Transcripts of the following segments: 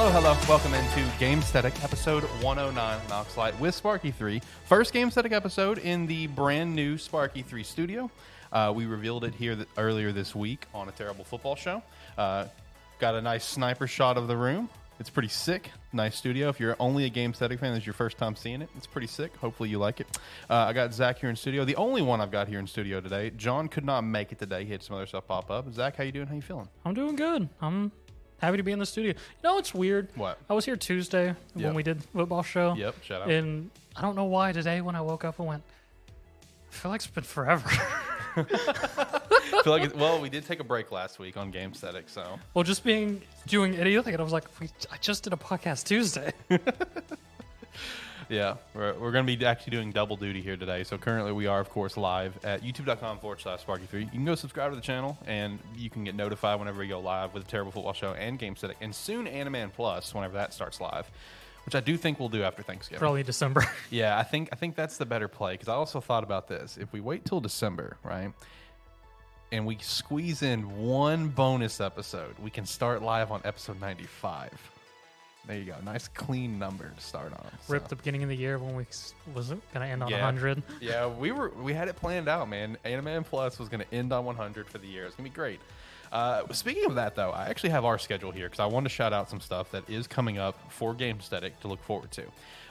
Hello, hello. Welcome into Game Static episode 109 Knox Light with Sparky 3. First Game Static episode in the brand new Sparky 3 studio. Uh, we revealed it here th- earlier this week on a terrible football show. Uh, got a nice sniper shot of the room. It's pretty sick. Nice studio. If you're only a Game Static fan, this is your first time seeing it. It's pretty sick. Hopefully you like it. Uh, I got Zach here in studio. The only one I've got here in studio today. John could not make it today. He had some other stuff pop up. Zach, how you doing? How you feeling? I'm doing good. I'm happy to be in the studio. You know, it's weird. What? I was here Tuesday Yep. when we did football show. Yep. Shout out. And I don't know why today when I woke up I went, I feel like it's been forever. I feel like it, well, we did take a break last week on Game Static, so well, just being doing idiotic, and I was like, we, I just did a podcast Tuesday. yeah, we're, we're going to be actually doing double duty here today. So currently, we are of course live at youtube.com forward slash Sparky3. You can go subscribe to the channel, and you can get notified whenever we go live with a terrible football show and Game Static, and soon Animan Plus whenever that starts live, which I do think we'll do after Thanksgiving. Probably December. Yeah, I think I think that's the better play because I also thought about this. If we wait till December, right, and we squeeze in one bonus episode, we can start live on episode ninety-five. There you go, nice clean number to start on. so. Rip the beginning of the year when we wasn't gonna end on Yeah. 100. Yeah, we were we had it planned out, man. Anime Plus was going to end on 100 for the year. It's going to be great. Uh, speaking of that, though, I actually have our schedule here because I want to shout out some stuff that is coming up for Game Static to look forward to.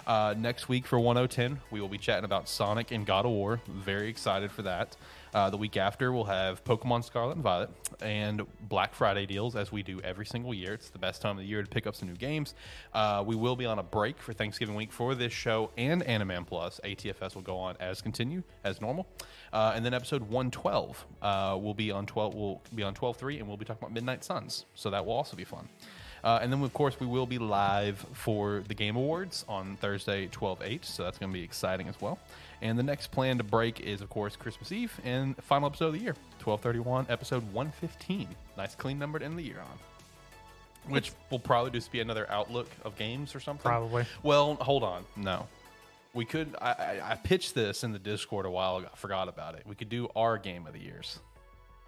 Uh, next week for 1010, we will be chatting about Sonic and God of War. Very excited for that. Uh, the week after, we'll have Pokemon Scarlet and Violet and Black Friday deals, as we do every single year. It's the best time of the year to pick up some new games. Uh, we will be on a break for Thanksgiving week for this show and Animan Plus. ATFS will go on as continue as normal, uh, and then episode 112 uh, will be on 12. Will be on 12.3, and we'll be talking about Midnight Suns. So that will also be fun. Uh, and then, of course, we will be live for the Game Awards on Thursday, 12 8. So that's going to be exciting as well. And the next planned break is, of course, Christmas Eve and final episode of the year, 1231, episode 115. Nice clean number to end the year on. Which will probably just be another outlook of games or something. Probably. Well, hold on. No. We could. I, I, I pitched this in the Discord a while ago. I forgot about it. We could do our game of the years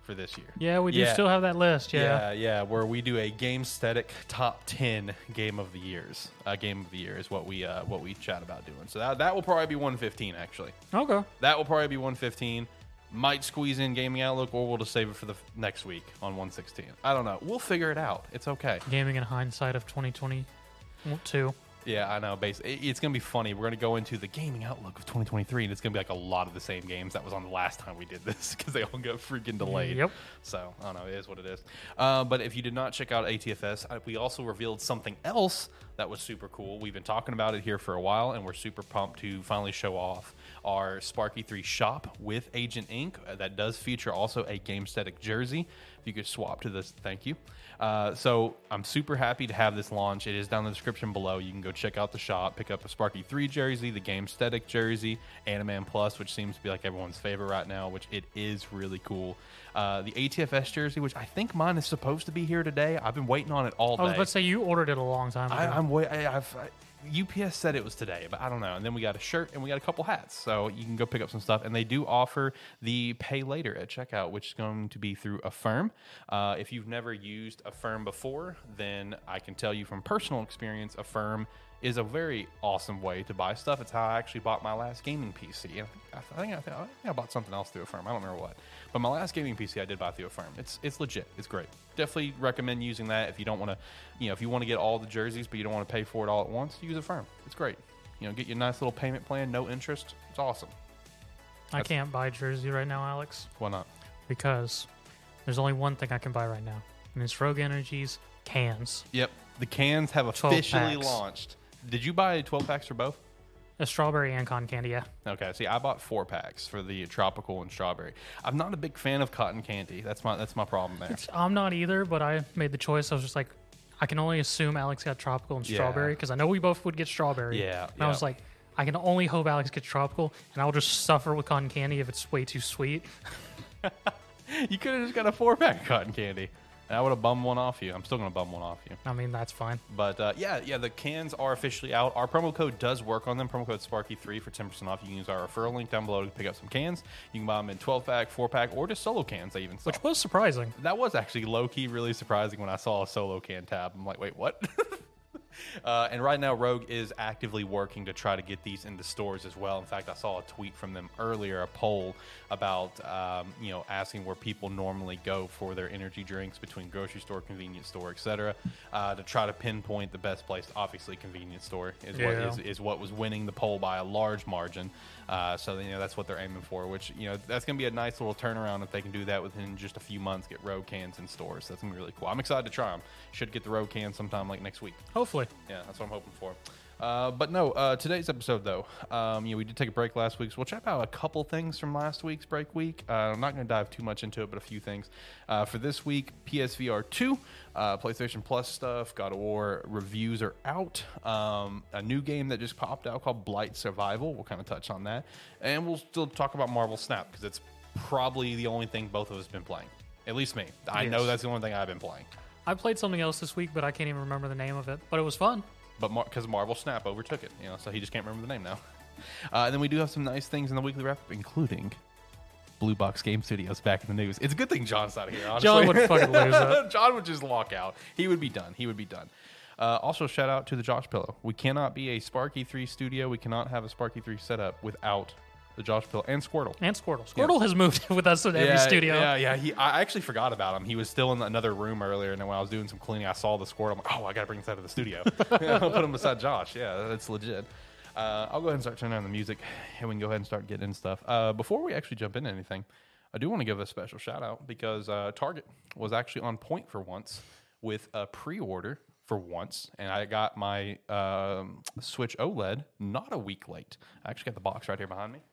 for this year. Yeah, we do Yeah. still have that list. Yeah, Yeah. yeah, where we do a game static top ten game of the years. Uh, game of the year is what we uh, what we chat about doing. So that that will probably be 115 actually. Okay. That will probably be 115. Might squeeze in gaming outlook, or we'll just save it for the f- next week on 116. I don't know. We'll figure it out. It's okay. Gaming in hindsight of 2022. Yeah, I know. Base. It's gonna be funny. We're gonna go into the gaming outlook of 2023, and it's gonna be like a lot of the same games that was on the last time we did this because they all got freaking delayed. Yep. So I don't know. It is what it is. Uh, but if you did not check out ATFS, we also revealed something else that was super cool. We've been talking about it here for a while, and we're super pumped to finally show off our Sparky 3 shop with Agent Inc. Uh, that does feature also a Game Static jersey. If you could swap to this, thank you. Uh, so I'm super happy to have this launch. It is down in the description below. You can go check out the shop, pick up a Sparky 3 jersey, the Game Static jersey, Animan Plus, which seems to be like everyone's favorite right now, which it is really cool. Uh, the ATFS jersey, which I think mine is supposed to be here today. I've been waiting on it all day. I was about to say you ordered it a long time ago. I, I'm wait. I, I've I, UPS said it was today, but I don't know. And then we got a shirt and we got a couple hats, so you can go pick up some stuff. And they do offer the pay later at checkout, which is going to be through Affirm. Uh, if you've never used Affirm before, then I can tell you from personal experience, Affirm is a very awesome way to buy stuff. It's how I actually bought my last gaming PC. I think I, think, I, think, I think I bought something else through Affirm. I don't remember what, but my last gaming PC I did buy through Affirm. It's it's legit. It's great. Definitely recommend using that if you don't want to, you know, if you want to get all the jerseys but you don't want to pay for it all at once. Use Affirm. It's great. You know, get your nice little payment plan, no interest. It's awesome. I can't buy jersey right now, Alex, Why not? because there's only one thing I can buy right now, and it's Rogue Energy's cans. Yep. The cans have officially packs. launched. Did you buy 12 packs for both? A strawberry and cotton candy, yeah. Okay, see, I bought four packs for the tropical and strawberry. I'm not a big fan of cotton candy. That's my that's my problem there. I'm not either, but I made the choice. I was just like, I can only assume Alex got tropical and strawberry because I know we both would get strawberry. Yeah, And I was like, I can only hope Alex gets tropical, and I'll just suffer with cotton candy if it's way too sweet. you could have just got a four pack of cotton candy. And I would have bummed one off you. I'm still gonna bum one off you. I mean, that's fine. But uh, yeah, yeah, the cans are officially out. Our promo code does work on them. Promo code Sparky3 for 10% off. You can use our referral link down below to pick up some cans. You can buy them in 12 pack, 4 pack, or just solo cans. They even sell. Which was surprising. that was actually low key really surprising when I saw a solo can tab. I'm like, wait, what? Uh, and right now, Rogue is actively working to try to get these into stores as well. In fact, I saw a tweet from them earlier, a poll about um, you know asking where people normally go for their energy drinks between grocery store, convenience store, etc. Uh, to try to pinpoint the best place. Obviously, convenience store is Yeah. is, is what was winning the poll by a large margin. Uh, so you know that's what they're aiming for. Which you know that's going to be a nice little turnaround if they can do that within just a few months. Get Rogue cans in stores. That's going to be really cool. I'm excited to try them. Should get the Rogue cans sometime like next week. Hopefully. Yeah, that's what I'm hoping for. Uh, but no, uh, today's episode though, um, you know, we did take a break last week, so we'll chat about a couple things from last week's break week. Uh, I'm not going to dive too much into it, but a few things. Uh, for this week, PSVR 2, uh, PlayStation Plus stuff, God of War reviews are out. Um, a new game that just popped out called Blight Survival. We'll kind of touch on that, and we'll still talk about Marvel Snap because it's probably the only thing both of us been playing. At least me. I know that's the only thing I've been playing. I played something else this week, but I can't even remember the name of it. But it was fun. But because Marvel Snap overtook it, you know, so he just can't remember the name now. Uh, and then we do have some nice things in the weekly wrap, including Blue Box Game Studios back in the news. It's a good thing John's not here. Honestly. John would fucking lose it. John would just lock out. He would be done. He would be done. Uh, also, shout out to the Josh Pillow. We cannot be a Sparky 3 studio. We cannot have a Sparky 3 setup without the Josh Pillow and Squirtle. And Squirtle. Squirtle has moved with us in every studio. Yeah, yeah. He, I actually forgot about him. He was still in another room earlier, and then when I was doing some cleaning, I saw the Squirtle. I'm like, oh, I got to bring this out of the studio. I'll put him beside Josh. Yeah, that's legit. Uh, I'll go ahead and start turning on the music, and we can go ahead and start getting into stuff. Uh, before we actually jump into anything, I do want to give a special shout out because uh, Target was actually on point for once with a pre-order for once, and I got my um, Switch OLED not a week late. I actually got the box right here behind me, along with my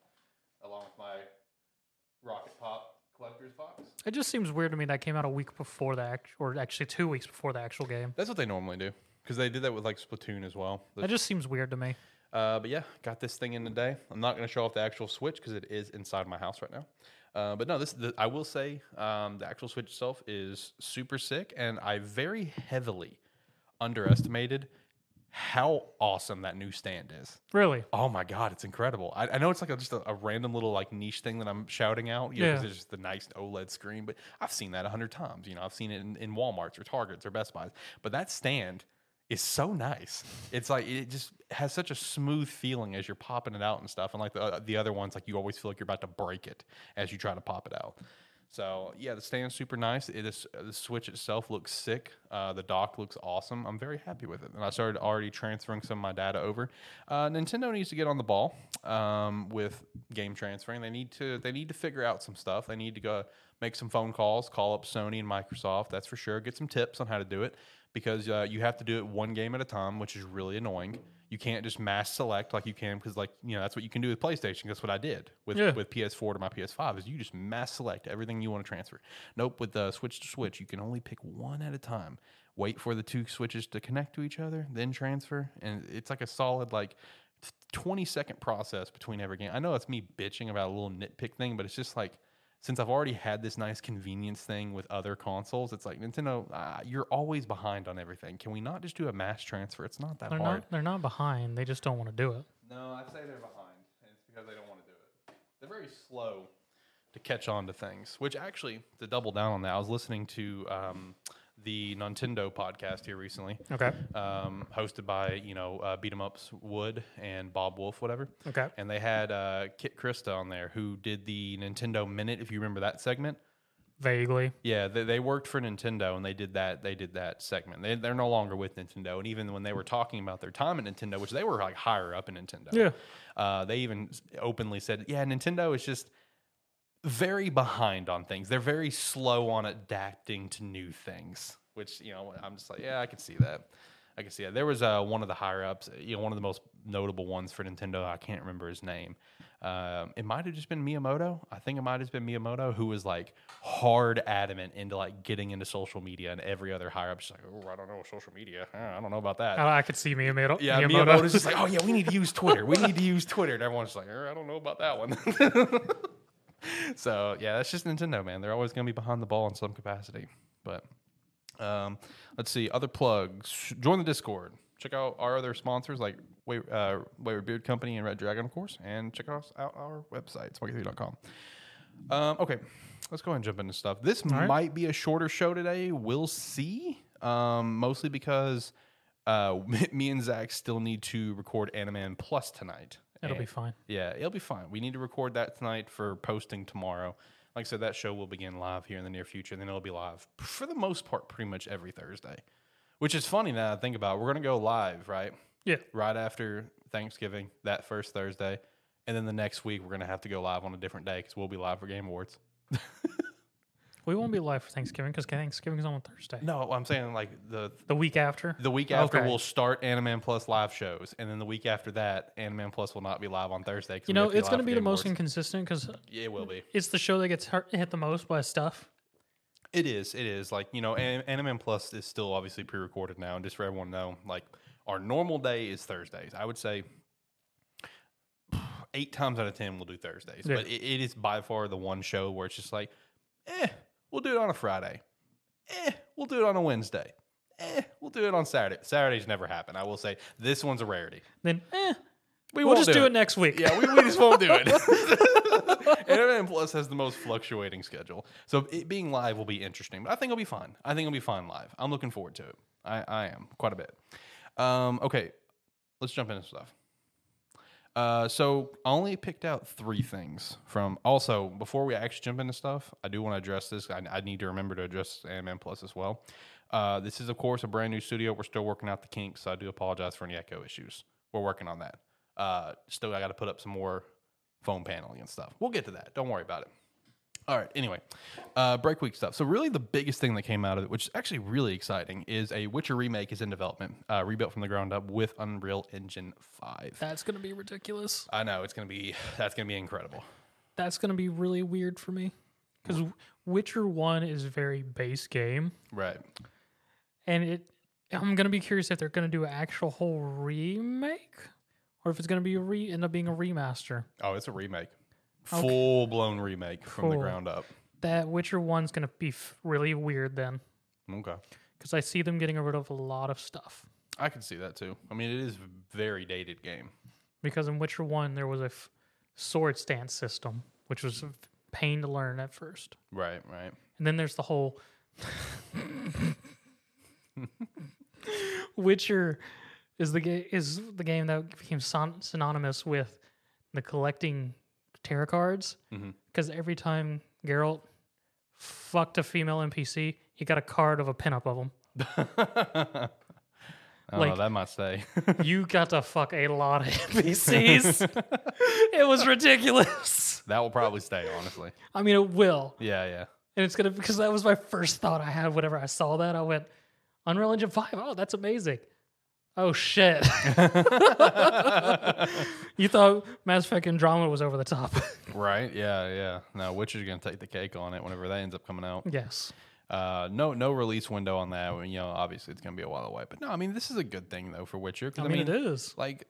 Rocket Pop collector's box. It just seems weird to me that came out a week before the act, or actually two weeks before the actual game. That's what they normally do because they did that with like Splatoon as well. The- That just seems weird to me. Uh, but yeah, got this thing in today. I'm not going to show off the actual Switch because it is inside my house right now. Uh, but no, this the, I will say um, the actual Switch itself is super sick, and I very heavily underestimated how awesome that new stand is. Really. Oh my god, it's incredible! I, I know it's like a, just a, a random little like niche thing that I'm shouting out, you know, Yeah. it's just the nice OLED screen. But I've seen that a hundred times. You know, I've seen it in, in WalMarts or Targets or Best Buys. But that stand is so nice. It's like it just has such a smooth feeling as you're popping it out and stuff. And like the uh, the other ones, like you always feel like you're about to break it as you try to pop it out. So yeah, the stand's super nice. It is the Switch itself looks sick. Uh, the dock looks awesome. I'm very happy with it, and I started already transferring some of my data over. Uh, Nintendo needs to get on the ball um, with game transferring. They need to they need to figure out some stuff. They need to go make some phone calls, call up Sony and Microsoft. That's for sure. Get some tips on how to do it because uh, you have to do it one game at a time, which is really annoying. You can't just mass select like you can because like you know that's what you can do with PlayStation. That's what I did with Yeah. with PS4 to my PS5 is you just mass select everything you want to transfer. Nope, with the Switch to Switch, you can only pick one at a time. Wait for the two switches to connect to each other, then transfer, and it's like a solid like 20 second process between every game. I know it's me bitching about a little nitpick thing, but it's just like since I've already had this nice convenience thing with other consoles, it's like Nintendo, uh, you're always behind on everything. Can we not just do a mass transfer? It's not that They're hard. not. They're not behind. They just don't want to do it. No, I'd say they're behind, and it's because they don't want to do it. They're very slow to catch on to things. Which actually, to double down on that, I was listening to um, the Nintendo podcast here recently, Okay. um, hosted by you know uh, Beat 'em Ups Wood and Bob Wolf, whatever. Okay. And they had uh, Kit Krysta on there, who did the Nintendo Minute, if you remember that segment. Vaguely. Yeah, they, they worked for Nintendo and they did that. They did that segment. They, they're no longer with Nintendo, and even when they were talking about their time at Nintendo, which they were like higher up in Nintendo, Yeah. uh, they even openly said, "Yeah, Nintendo is just very behind on things. They're very slow on adapting to new things." Which you know, I'm just like, yeah, I can see that. I can see that. There was uh, one of the higher ups, you know, one of the most notable ones for Nintendo. I can't remember his name. Um, it might have just been Miyamoto. I think it might have been Miyamoto who was like hard adamant into like getting into social media, and every other higher up like, oh, I don't know social media. I don't know about that. I, I could see Miyamoto. Yeah, Miyamoto. Miyamoto's just like, oh yeah, we need to use Twitter. We need to use Twitter, and everyone's like, "Er, I don't know about that one. so yeah, that's just Nintendo, man. They're always going to be behind the ball in some capacity. But um, let's see, other plugs. Join the Discord. Check out our other sponsors like Way, uh, Wayward Beard Company and Red Dragon, of course, and check us out our website, sparky3.com. Um, okay, let's go ahead and jump into stuff. This right. might be a shorter show today. We'll see. Um, mostly because Uh, me and Zach still need to record Animan Plus tonight. It'll be fine. Yeah, it'll be fine. We need to record that tonight for posting tomorrow. Like I said, that show will begin live here in the near future. Then it'll be live for the most part, pretty much every Thursday. Which is funny now that I think about. it. We're gonna go live, right? Yeah. Right after Thanksgiving, that first Thursday, and then the next week we're gonna have to go live on a different day because we'll be live for Game Awards. We won't be live for Thanksgiving because Thanksgiving's on Thursday. No, I'm saying like the The week after. the week after Okay. we'll start Animan Plus live shows, and then the week after that, Animan Plus will not be live on Thursday. 'cause You we know, have it's going to be the Game most Awards. inconsistent because yeah, it will be. it's the show that gets hurt, hit the most by stuff. It is. It is. Like, you know, An- Animan Plus is still obviously pre recorded now. And just for everyone to know, like, our normal day is Thursdays. I would say eight times out of 10 we'll do Thursdays. Yeah. But it, it is by far the one show where it's just like, eh, we'll do it on a Friday. Eh, we'll do it on a Wednesday. Eh, we'll do it on Saturday. Saturdays never happen. I will say this one's a rarity. Then, eh, We we'll just do it next week. yeah, we, we just won't do it. Animan Plus has the most fluctuating schedule. So it being live will be interesting, but I think it'll be fun. I think it'll be fun live. I'm looking forward to it. I, I am quite a bit. Um, okay, let's jump into stuff. Uh, so I only picked out three things from. Also, before we actually jump into stuff, I do want to address this. I, I need to remember to address Animan Plus as well. Uh, this is, of course, a brand new studio. We're still working out the kinks. So I do apologize for any echo issues. We're working on that. Uh, still, I got to put up some more foam paneling and stuff. We'll get to that. Don't worry about it. All right. Anyway, uh, break week stuff. So really, the biggest thing that came out of it, which is actually really exciting, is a Witcher remake is in development, uh, rebuilt from the ground up with Unreal Engine Five. That's going to be ridiculous. I know it's gonna be that's gonna be incredible. That's going to be really weird for me because Witcher 1 is a very base game. Right. And it, I'm going to be curious if they're going to do an actual whole remake or if it's going to be a re, end up being a remaster. Oh, it's a remake, Okay. full blown remake from the Cool. ground up. That Witcher 1's going to be f- really weird then Okay. because I see them getting rid of a lot of stuff. I can see that too. I mean, it is a very dated game. Because in Witcher 1, there was a f- sword stance system, which was a pain to learn at first. Right. Right. And then there's the whole Witcher is the ga- is the game that became son- synonymous with the collecting tarot cards mm-hmm. because every time Geralt fucked a female NPC, he got a card of a pinup of him. I Like- that might stay. You got to fuck a lot of NPCs. it was ridiculous. that will probably stay, honestly. I mean, it will. Yeah. Yeah. And it's gonna because that was my first thought I had whenever I saw that. I went, Unreal Engine 5, oh, that's amazing. Oh shit. you thought Mass Effect Andromeda was over the top. Right? Yeah, yeah. No, Witcher's gonna take the cake on it whenever that ends up coming out. yes. Uh, no, no release window on that. You know, obviously it's gonna be a while away. But no, I mean this is a good thing though for Witcher. 'cause, I mean, it is. Like,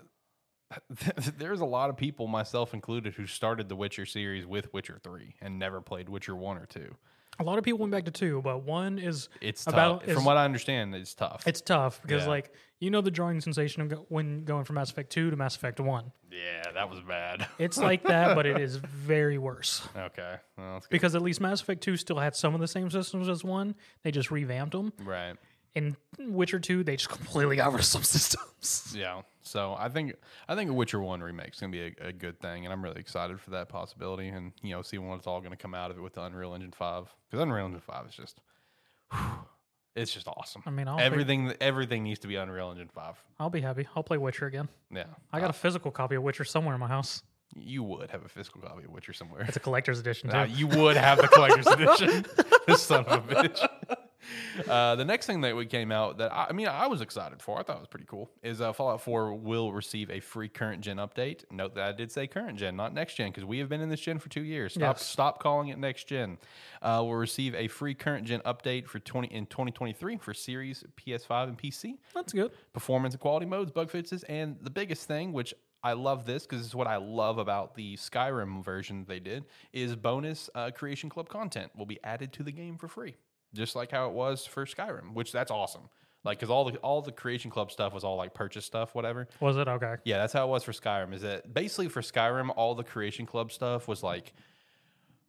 there's a lot of people, myself included, who started the Witcher series with Witcher three and never played Witcher one or two. A lot of people went back to two, but one is It's About- tough. is- From what I understand, it's tough. it's tough because Yeah. like you know the drawing sensation of go- when going from Mass Effect 2 to Mass Effect 1. yeah, that was bad. It's like that, but it is very worse. okay, well, that's good. Because at least Mass Effect 2 still had some of the same systems as 1. They just revamped them. right. In Witcher 2, they just completely got rid of some systems. Yeah. So I think I think a Witcher One remake is gonna be a, a good thing, and I'm really excited for that possibility, and you know, seeing what's all gonna come out of it with the Unreal Engine Five, because Unreal Engine Five is just, it's just awesome. I mean, I'll everything everything needs to be Unreal Engine Five. I'll be happy. I'll play Witcher again. Yeah, I got a physical copy of Witcher somewhere in my house. you would have a physical copy of Witcher somewhere. It's a collector's edition too. Uh, you would have the collector's edition. this son of a bitch. Uh, the next thing that we came out that I, I mean I was excited for, I thought it was pretty cool, is uh, Fallout 4 will receive a free current gen update. Note that I did say current gen, not next gen, because we have been in this gen for two years. Stop, Yes. stop calling it next gen. Uh, we'll receive a free current gen update for 20 in 2023 for Series, PS5, and PC That's good. performance and quality modes, bug fixes, and the biggest thing, which I love this because this is what I love about the Skyrim version they did, is bonus uh, Creation Club content will be added to the game for free, just like how it was for Skyrim, which that's awesome. Like, because all the all the Creation Club stuff was all like purchase stuff, whatever. Was it okay? Yeah, that's how it was for Skyrim. Is that basically for Skyrim, all the Creation Club stuff was like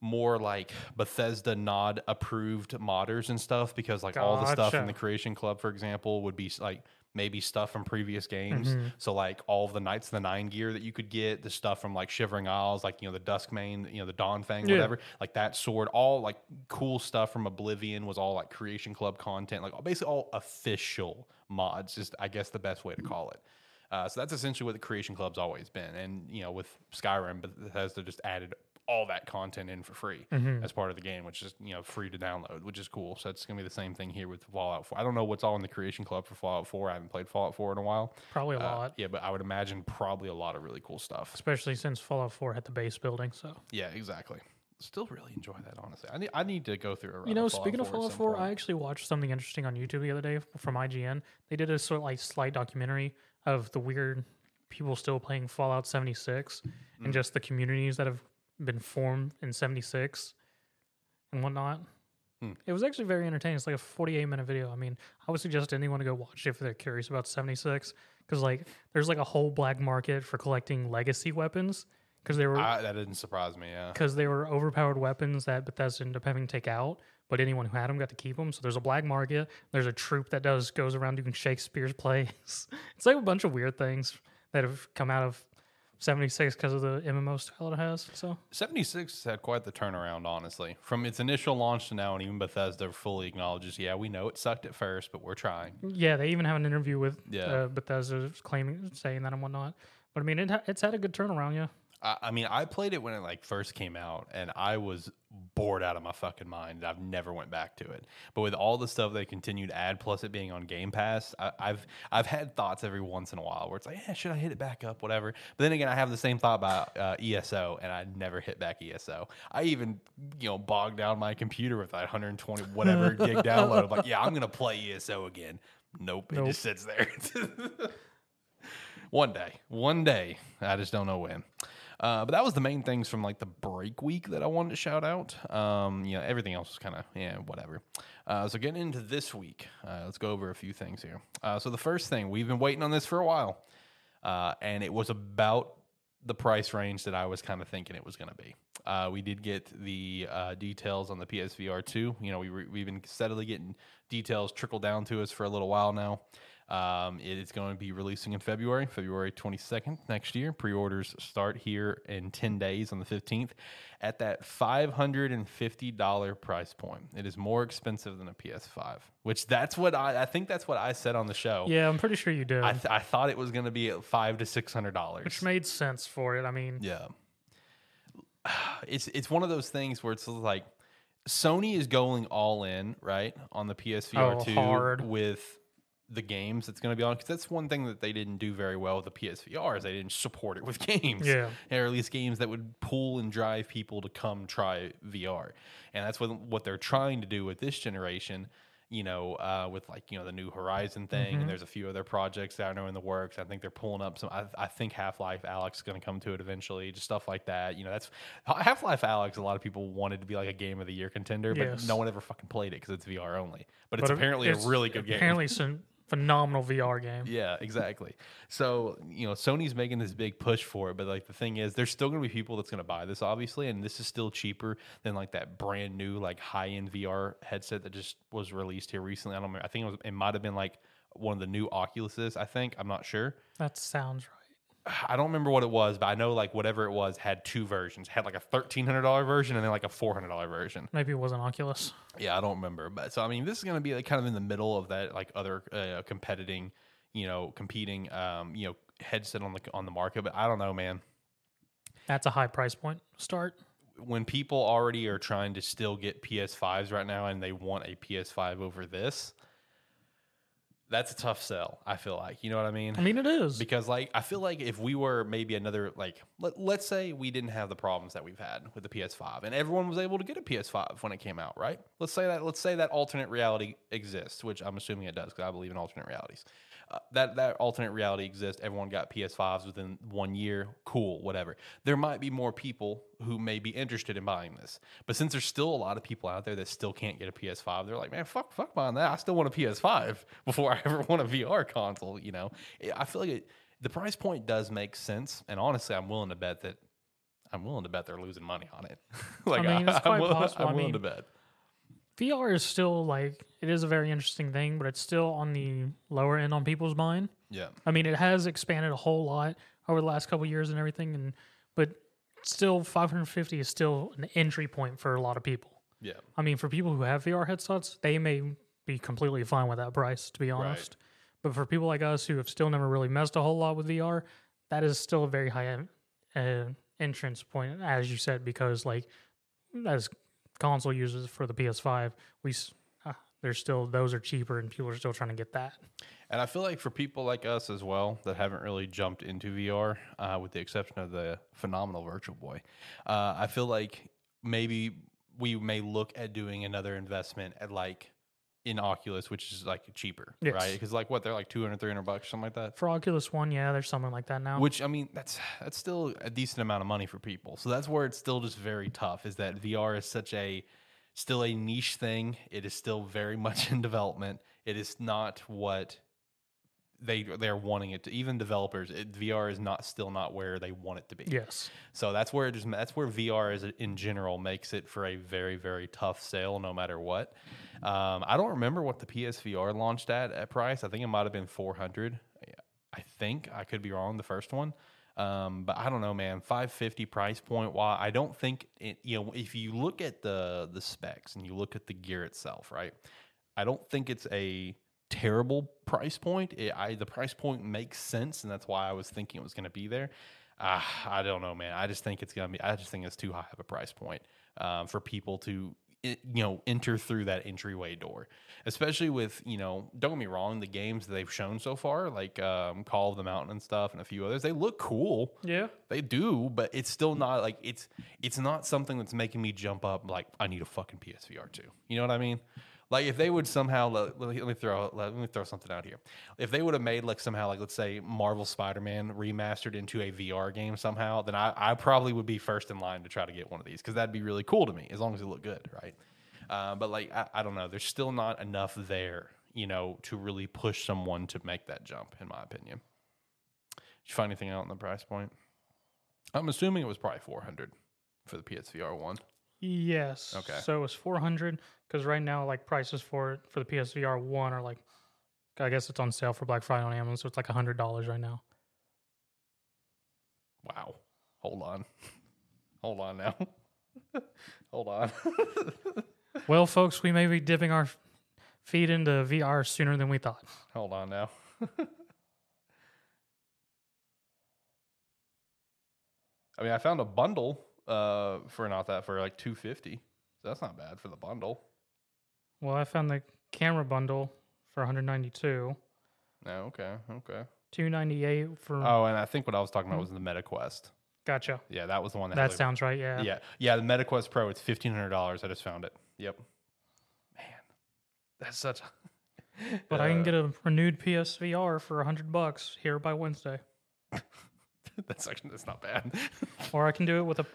more like Bethesda nod approved modders and stuff because like all the stuff in the Creation Club, for example, would be like maybe stuff from previous games. Mm-hmm. So like all of the Knights of the Nine gear that you could get, the stuff from like Shivering Isles, like you know the Duskmane, you know the Dawn Fang, Yeah. whatever, like that sword, all like cool stuff from Oblivion was all like Creation Club content, like basically all official mods. Just I guess the best way to call it. Uh, so that's essentially what the Creation Club's always been, and you know with Skyrim, but Bethesda just added all that content in for free Mm-hmm. as part of the game, which is you know free to download, which is cool. So it's gonna be the same thing here with Fallout 4. I don't know what's all in the Creation Club for Fallout 4. I haven't played Fallout 4 in a while. Probably a Uh, lot, yeah, but I would imagine probably a lot of really cool stuff. especially since Fallout 4 had the base building. So Yeah, exactly. Still really enjoy that, honestly. I need I need to go through a you know, speaking of Fallout some 4. I actually watched something interesting on YouTube the other day from IGN. They did a sort of like slight documentary of the weird people still playing Fallout 76 Mm. and just the communities that have been formed in 76 and whatnot. Hmm. It was actually very entertaining. It's like a 48 minute video. I mean, I would suggest anyone to go watch it if they're curious about 76 because like there's like a whole black market for collecting legacy weapons because they were I, that didn't surprise me. Yeah, because they were overpowered weapons that Bethesda ended up having to take out. But anyone who had them got to keep them. So there's a black market. There's a troop that does goes around doing Shakespeare's plays. it's like a bunch of weird things that have come out of 76 because of the MMO style it has. So 76 had quite the turnaround, honestly. From its initial launch to now, and even Bethesda fully acknowledges, yeah, we know it sucked at first, but we're trying. yeah, they even have an interview with Yeah. uh, Bethesda claiming saying that and whatnot. But I mean, it ha- it's had a good turnaround. Yeah. I, I mean, I played it when it like first came out, and I was bored out of my fucking mind. I've never went back to it. But with all the stuff they continue to add, plus it being on Game Pass, I, I've I've had thoughts every once in a while where it's like, yeah, should I hit it back up, whatever. But then again, I have the same thought about uh, ESO, and I never hit back ESO. I even you know bogged down my computer with that 120 whatever gig download. I'm like, yeah, I'm gonna play ESO again. Nope, it just sits there. one day, one day. I just don't know when. Uh, but that was the main things from like the break week that I wanted to shout out. Um, you know, everything else was kind of yeah, whatever. Uh, so getting into this week, uh, let's go over a few things here. Uh, so the first thing we've been waiting on this for a while, uh, and it was about the price range that I was kind of thinking it was going to be. Uh, we did get the uh, details on the PSVR 2. You know, we re- we've been steadily getting details trickle down to us for a little while now. Um, it is going to be releasing in February, February 22nd next year. Pre orders start here in 10 days on the 15th at that $550 price point. It is more expensive than a PS5, which that's what I, I think that's what I said on the show. Yeah, I'm pretty sure you did. I, th- I thought it was going to be at five to six hundred dollars. which made sense for it. I mean, Yeah. It's it's one of those things where it's like Sony is going all in, right, on the PSVR Oh, 2 hard. with the games that's going to be on because that's one thing that they didn't do very well with the PSVR is they didn't support it with games. Yeah. Or at least games that would pull and drive people to come try VR. And that's what what they're trying to do with this generation you know, uh, with like you know the new Horizon thing, Mm-hmm. and there's a few other projects that I know in the works. I think they're pulling up some. I, I think Half Life Alyx is going to come to it eventually, just stuff like that. You know, that's Half Life Alyx. A lot of people wanted to be like a game of the year contender, but Yes. no one ever fucking played it because it's VR only. But it's apparently it's a really good game. Apparently, a phenomenal VR game. Yeah, exactly. So, you know, Sony's making this big push for it, but like the thing is, there's still going to be people that's going to buy this, obviously, and this is still cheaper than like that brand new, like high end VR headset that just was released here recently. I don't remember. I think it was, it might have been like one of the new Oculuses, I think. I'm not sure. That sounds right. I don't remember what it was, but I know like whatever it was had two versions. Had like a $1,300 version and then like a $400 version. Maybe it wasn't Oculus. Yeah, I don't remember, but so I mean, this is going to be like kind of in the middle of that like other uh, competing, you know, competing, um, you know, headset on the on the market. But I don't know, man. That's a high price point start. When people already are trying to still get PS5s right now, and they want a PS5 over this, that's a tough sell. I feel like you know what I mean. I mean, it is. because like I feel like if we were maybe another like let, let's say we didn't have the problems that we've had with the PS5 and everyone was able to get a PS5 when it came out, right? Let's say that let's say that alternate reality exists, which I'm assuming it does because I believe in alternate realities. Uh, that that alternate reality exists. Everyone got PS5s within one year. Cool, whatever. There might be more people who may be interested in buying this, but since there's still a lot of people out there that still can't get a PS5, they're like, man, fuck, fuck buying that. I still want a PS5 before I ever want a VR console. You know, I feel like it, the price point does make sense, and honestly, I'm willing to bet that I'm willing to bet they're losing money on it. like I mean, it's I'm quite willing, possible. I'm I mean, to bet. VR is still like it is a very interesting thing, but it's still on the lower end on people's mind. Yeah. I mean, it has expanded a whole lot over the last couple of years and everything, and but still, 550 is still an entry point for a lot of people. Yeah. I mean, for people who have VR headsets, they may be completely fine with that price, to be honest. Right. But for people like us who have still never really messed a whole lot with VR, that is still a very high uh, entrance point, as you said, because like as console users for the PS5, we uh, there's still those are cheaper, and people are still trying to get that. And I feel like for people like us as well that haven't really jumped into VR, uh, with the exception of the phenomenal Virtual Boy, uh, I feel like maybe we may look at doing another investment at like in Oculus, which is like cheaper, Yes. right? Because like what they're like 200, 300 bucks, something like that. For Oculus One, yeah, there's something like that now. Which I mean, that's that's still a decent amount of money for people. So that's where it's still just very tough. Is that VR is such a still a niche thing. It is still very much in development. It is not what they they're wanting it to. Even developers, it, VR is not still not where they want it to be. yes, So that's where it just that's where VR is in general makes it for a very very tough sale no matter what. Um, I don't remember what the PSVR launched at at price. I think it might have been four hundred. I think I could be wrong. The first one. Um, but I don't know, man. Five fifty price point. Why? I don't think it. You know, if you look at the the specs and you look at the gear itself, right? I don't think it's a terrible price point. It, I the price point makes sense, and that's why I was thinking it was going to be there. Uh, I don't know, man. I just think it's gonna be. I just think it's too high of a price point um, for people to you know enter through that entryway door, especially with you know. Don't get me wrong. The games that they've shown so far, like um, Call of the Mountain and stuff, and a few others, they look cool. yeah, They do, but it's still not like it's it's not something that's making me jump up like I need a fucking PSVR two. You know what I mean? Like if they would somehow let, let me- throw let me throw something out here. If they would have made like somehow like let's say Marvel Spider Man remastered into a VR game somehow, then I, I probably would be first in line to try to get one of these because that'd be really cool to me as long as it looked good, right? Uh, but like I, I don't know, there's still not enough there, you know, to really push someone to make that jump, in my opinion. Did you find anything out on the price point? I'm assuming it was probably 400 for the PSVR one. Yes. Okay. So it was 400 because right now, like prices for it for the PSVR one are like, I guess it's on sale for Black Friday on Amazon, so it's like hundred dollars right now. Wow. Hold on. Hold on now. Hold on. Well, folks, we may be dipping our feet into VR sooner than we thought. Hold on now. I mean, I found a bundle uh, for not that for like 250. So that's not bad for the bundle. Well, I found the camera bundle for 192, No, okay, okay. 298 for. Oh, and I think what I was talking about was the MetaQuest. gotcha. Yeah, that was the one that. That had, sounds right. Yeah. Yeah, yeah. The MetaQuest Pro, it's fifteen hundred dollars. I just found it. Yep. Man, that's such. A, But I can Uh, get a renewed PSVR for 100 bucks here by Wednesday, that's actually that's not bad. or I can do it with a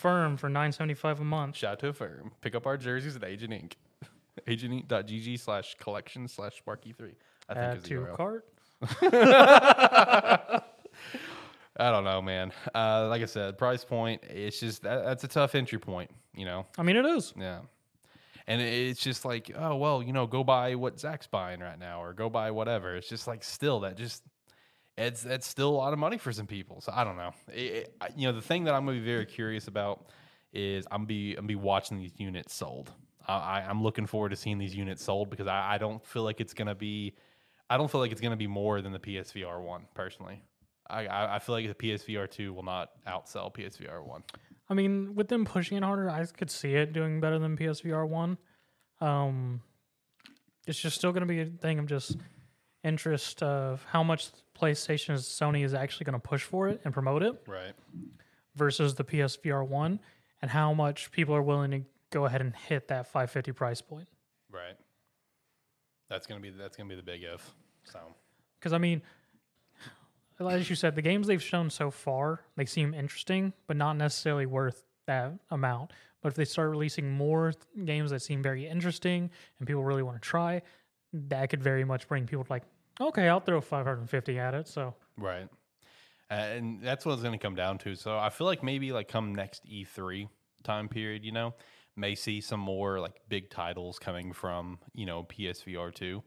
firm for 975 a month. Shout out to Affirm. Pick up our jerseys at Agent Inc. AgentInc.gg slash collection slash Sparky three. I think Add is the to URL. cart. I don't know, man. Uh, like I said, price point. It's just that, that's a tough entry point. You know. I mean, it is. Yeah. And it's just like, oh well, you know, go buy what Zach's buying right now, or go buy whatever. It's just like still that just it's it's still a lot of money for some people. So I don't know. It, it- you know, the thing that I'm gonna be very curious about is I'm be I'm be watching these units sold. I, I'm looking forward to seeing these units sold because I, I don't feel like it's gonna be I don't feel like it's gonna be more than the PSVR one personally. I, I, I feel like the PSVR two will not outsell PSVR one. I mean, with them pushing it harder, I could see it doing better than PSVR one. Um, it's just still to be a thing of just interest of how much PlayStation is Sony is actually going to push for it and promote it Right. versus the PSVR one, and how much people are willing to go ahead and hit that 550 price point. Right. That's gonna be that's gonna be the big if. So Because I mean, as you said, the games they've shown so far they seem interesting, but not necessarily worth that amount. But if they start releasing more th- games that seem very interesting and people really want to try, that could very much bring people to like, okay, I'll throw 550 at it. So right, and that's what it's going to come down to. So I feel like maybe like come next E3 time period, you know, may see some more like big titles coming from you know PSVR two,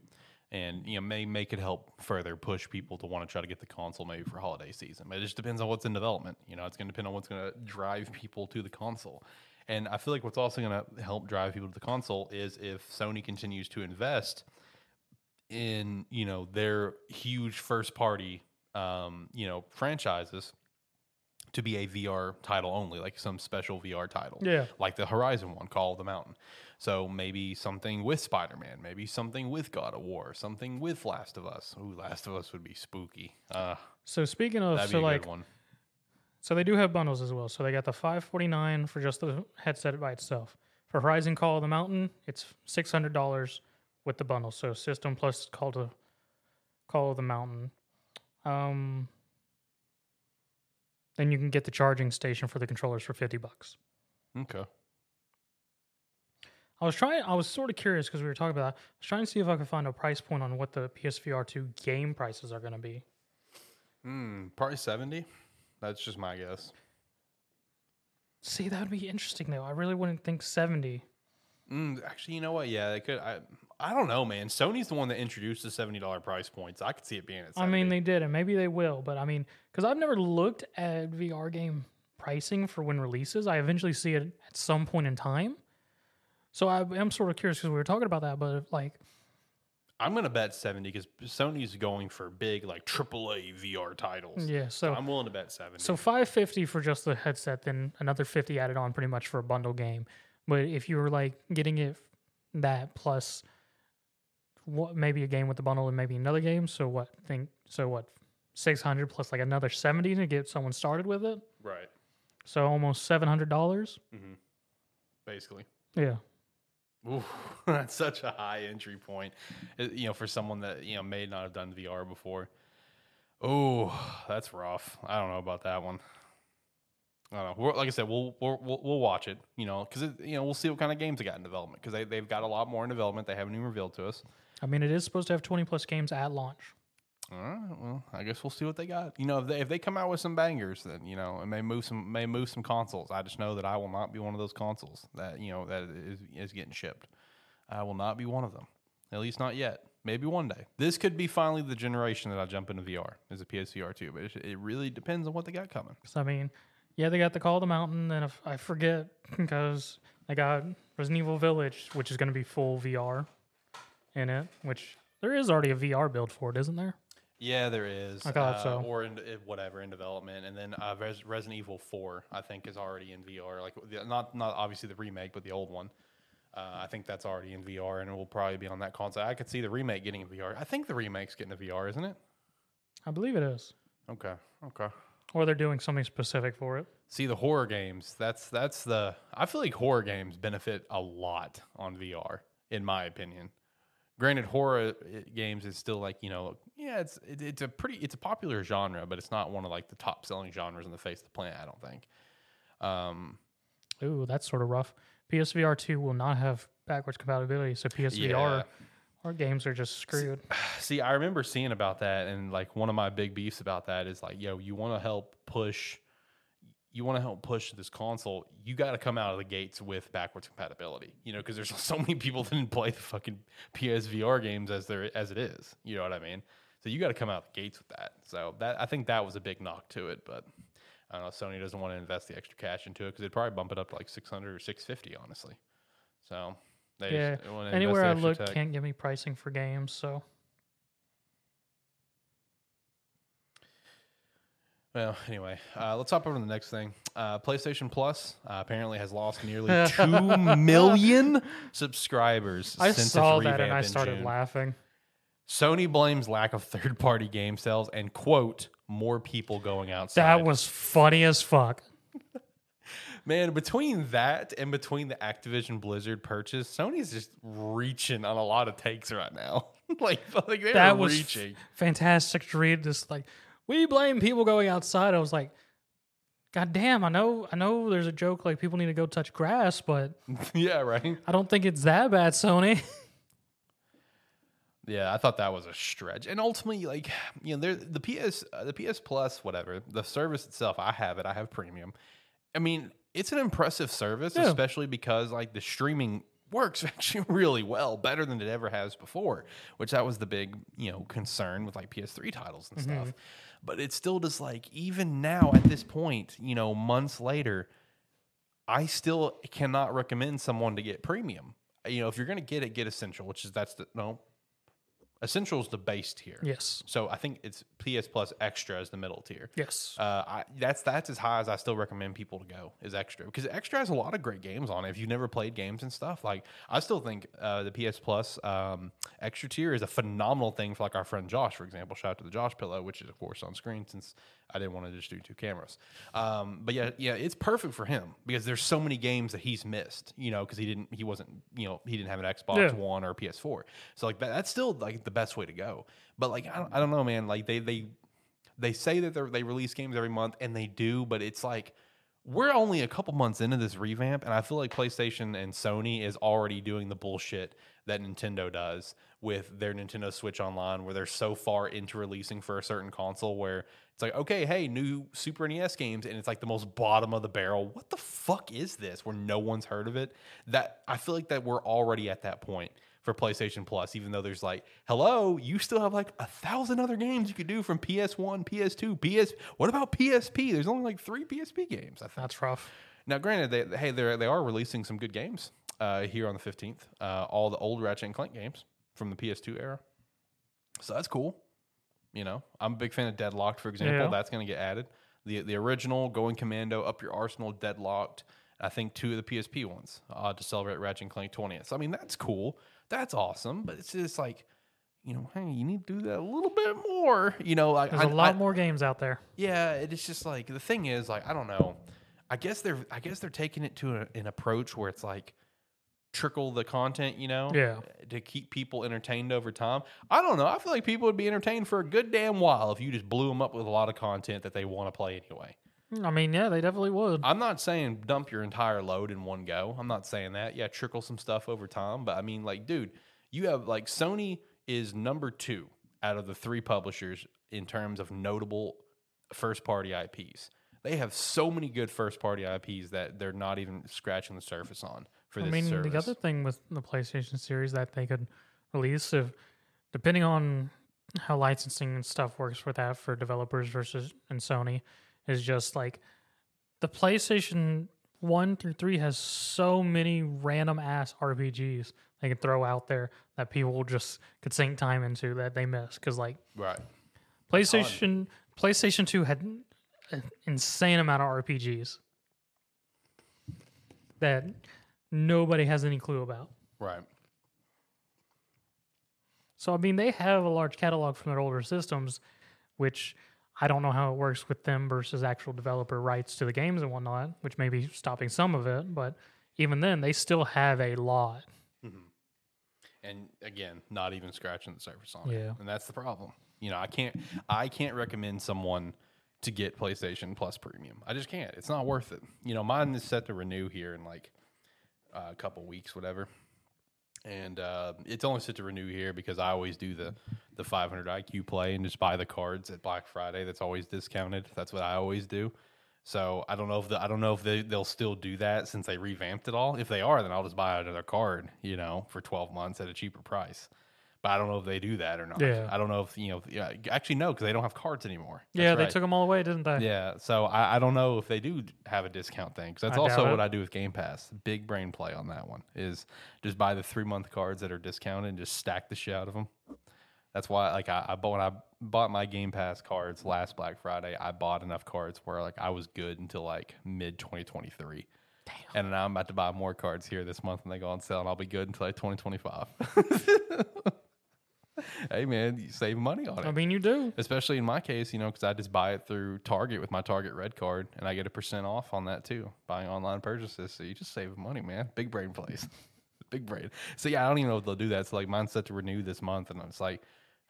and you know may make it help further push people to want to try to get the console maybe for holiday season. But it just depends on what's in development. You know, it's going to depend on what's going to drive people to the console. And I feel like what's also going to help drive people to the console is if Sony continues to invest in you know their huge first party um, you know franchises to be a VR title only, like some special VR title, Yeah. like the Horizon one, Call of the Mountain. So maybe something with Spider Man, maybe something with God of War, something with Last of Us. Ooh, Last of Us would be spooky. Uh, So speaking of, so like, so they do have bundles as well. So they got the 549 for just the headset by itself. For Horizon Call of the Mountain, it's $600 with the bundle. So system plus Call to Call of the Mountain. Um, then you can get the charging station for the controllers for 50 bucks. Okay. I was trying. I was sort of curious because we were talking about. That. I was trying to see if I could find a price point on what the PSVR two game prices are going to be. Hmm, probably 70. That's just my guess. See, that would be interesting though. I really wouldn't think seventy. Mm, actually, you know what? Yeah, they could. I, I don't know, man. Sony's the one that introduced the seventy dollar price points. I could see it being at. 70. I mean, they did, and maybe they will. But I mean, because I've never looked at VR game pricing for when releases. I eventually see it at some point in time. So I am sort of curious because we were talking about that. But like, I'm gonna bet seventy because Sony's going for big like AAA VR titles. yeah. So I'm willing to bet seventy. So five fifty for just the headset, then another fifty added on, pretty much for a bundle game. But if you were like getting it that plus what maybe a game with the bundle and maybe another game, so what think so what six hundred plus like another seventy to get someone started with it. right, So almost seven hundred dollars. Mm-hmm. basically. Yeah. Ooh, that's such a high entry point, you know, for someone that you know may not have done VR before. Oh, that's rough. I don't know about that one. I don't know. We're, like I said, we'll we'll we'll, we'll watch it, you know, because you know we'll see what kind of games they got in development because they they've got a lot more in development they haven't even revealed to us. I mean it is supposed to have twenty plus games at launch. All right, well, I guess we'll see what they got. You know, if they if they come out with some bangers, then you know it may move some may move some consoles. I just know that I will not be one of those consoles that you know that is is getting shipped. I will not be one of them. At least not yet. Maybe one day. This could be finally the generation that I jump into VR as a PSVR two, but it, it really depends on what they got coming. So I mean, yeah, they got the Call of the Mountain, and if I forget because they got Resident Evil Village, which is going to be full VR in it. Which there is already a VR build for it, isn't there? Yeah, there is. I thought uh, so. Or in, eh, whatever in development, and then uh, Res- Resident Evil Four, I think, is already in VR. Like the, not not obviously the remake, but the old one. Uh, I think that's already in VR, and it will probably be on that console. I could see the remake getting a VR. I think the remake's getting a VR, isn't it? I believe it is, Okay, okay. or they're doing something specific for it. See the horror games. That's that's the. I feel like horror games benefit a lot on VR, in my opinion. Granted, horror uh, games is still like you know, yeah, it's it, it's a pretty it's a popular genre, but it's not one of like the top selling genres on the face of the planet. I don't think. Um, Ooh, that's sort of rough. PSVR two will not have backwards compatibility, so PSVR Yeah. our games are just screwed. See, I remember seeing about that, and like one of my big beefs about that is like, yo, you want to help push, you want to help push this console, you got to come out of the gates with backwards compatibility, you know, because there's so many people that didn't play the fucking PSVR games as there as it is, you know what I mean? So you got to come out the gates with that. So that I think that was a big knock to it, but I don't know. Sony doesn't want to invest the extra cash into it because they'd probably bump it up to like 600 or 650, honestly. So they Yeah, just Anywhere the I look, tech. can't give me pricing for games. So Well, anyway, uh, let's hop over to the next thing. Uh, PlayStation Plus uh, apparently has lost nearly two million subscribers I since saw its that and revamp I in started June. laughing. Sony blames lack of third-party game sales and quote more people going outside. That was funny as fuck. man between that and between the Activision Blizzard purchase, Sony's just reaching on a lot of takes right now. like, like they're that was reaching. fantastic to read. Just like we blame people going outside. I was like, God damn! I know, I know. There's a joke like people need to go touch grass, but yeah, right. I don't think it's that bad, Sony. Yeah, I thought that was a stretch, and ultimately, like you know, there the PS, uh, the PS Plus, whatever the service itself. I have it. I have premium. I mean, it's an impressive service, Yeah. especially because like the streaming works actually really well, better than it ever has before. Which that was the big you know concern with like PS3 titles and stuff. But it's still just like even now at this point, you know, months later, I still cannot recommend someone to get premium. You know, if you're gonna get it, get essential, which is that's the no. Essential is the base tier. Yes. So I think it's PS Plus Extra is the middle tier. Yes. Uh, I, that's that's as high as I still recommend people to go is extra because extra has a lot of great games on it. If you've never played games and stuff, like I still think uh, the PS Plus um, extra tier is a phenomenal thing for like our friend Josh, for example. Shout out to the Josh Pillow, which is of course on screen since I didn't want to just do two cameras. Um, but yeah, yeah, it's perfect for him because there's so many games that he's missed. You know, because he didn't, he wasn't, you know, he didn't have an Xbox Yeah. One or a PS4. So like that, that's still like the best way to go. But like I don't, I don't know, man. Like they they they say that they they release games every month and they do but it's like we're only a couple months into this revamp and i feel like playstation and sony is already doing the bullshit that nintendo does with their nintendo switch online where they're so far into releasing for a certain console where it's like okay hey new super nes games and it's like the most bottom of the barrel what the fuck is this where no one's heard of it that i feel like that we're already at that point for PlayStation Plus, even though there's like, hello, you still have like a thousand other games you could do from PS1, PS2, PS. What about PSP? There's only like three PSP games. I think. That's rough. Now, granted, they hey they they are releasing some good games uh, here on the 15th. Uh, all the old Ratchet and Clank games from the PS2 era, so that's cool. You know, I'm a big fan of Deadlocked, for example. Yeah. That's going to get added. The the original Going Commando, Up Your Arsenal, Deadlocked. I think two of the PSP ones uh, to celebrate Ratchet and Clank 20th. So, I mean, that's cool. That's awesome. But it's just like, you know, hey, you need to do that a little bit more. You know, like There's I- a lot I- more games out there. yeah, it's just like the thing is like I don't know. I guess they're I guess they're taking it to a, an approach where it's like trickle the content, you know, Yeah. to keep people entertained over time. I don't know. I feel like people would be entertained for a good damn while if you just blew them up with a lot of content that they want to play anyway. I mean, yeah, they definitely would. I'm not saying dump your entire load in one go. I'm not saying that. Yeah, trickle some stuff over time. But I mean, like, dude, you have like Sony is number two out of the three publishers in terms of notable first party IPs. They have so many good first party IPs that they're not even scratching the surface on for I this mean, service. the other thing with the PlayStation series that they could release, if depending on how licensing and stuff works with that for developers versus and Sony, is just like the PlayStation one through three has so many random ass RPGs they can throw out there that people just could sink time into that they miss because like right. PlayStation PlayStation Two had an insane amount of RPGs that nobody has any clue about. Right. So I mean, they have a large catalog from their older systems, which I don't know how it works with them versus actual developer rights to the games and whatnot, which may be stopping some of it. But even then, they still have a lot. Mm-hmm. and again, not even scratching the surface on it. Yeah. And that's the problem. You know, I can't I can't recommend someone to get PlayStation Plus Premium. I just can't. It's not worth it. You know, mine is set to renew here in like uh, a couple weeks, whatever. And uh, it's only set to renew here because I always do the the 500 IQ play and just buy the cards at Black Friday. That's always discounted. That's what I always do. So I don't know if the, I don't know if they, they'll still do that since they revamped it all. If they are, then I'll just buy another card, you know, for 12 months at a cheaper price. But I don't know if they do that or not. Yeah. I don't know if you know. Yeah, actually, no, because they don't have cards anymore. yeah, they right. took them all away, didn't they? Yeah, so I, I don't know if they do have a discount thing. 'cause that's I also what I do with Game Pass. Big brain play on that one is just buy the three month cards that are discounted and just stack the shit out of them. That's why, like, I, I bought when I bought my Game Pass cards last Black Friday. I bought enough cards where like I was good until like mid twenty twenty three. And now I'm about to buy more cards here this month and they go on sale, and I'll be good until like 2025. hey man, you save money on it I mean, you do. especially in my case, you know, because I just buy it through Target with my Target Red card, and I get a percent off on that too, buying online purchases. So you just save money, man. Big brain plays, big brain. So yeah, I don't even know if they'll do that. So like, mine's set to renew this month, and it's like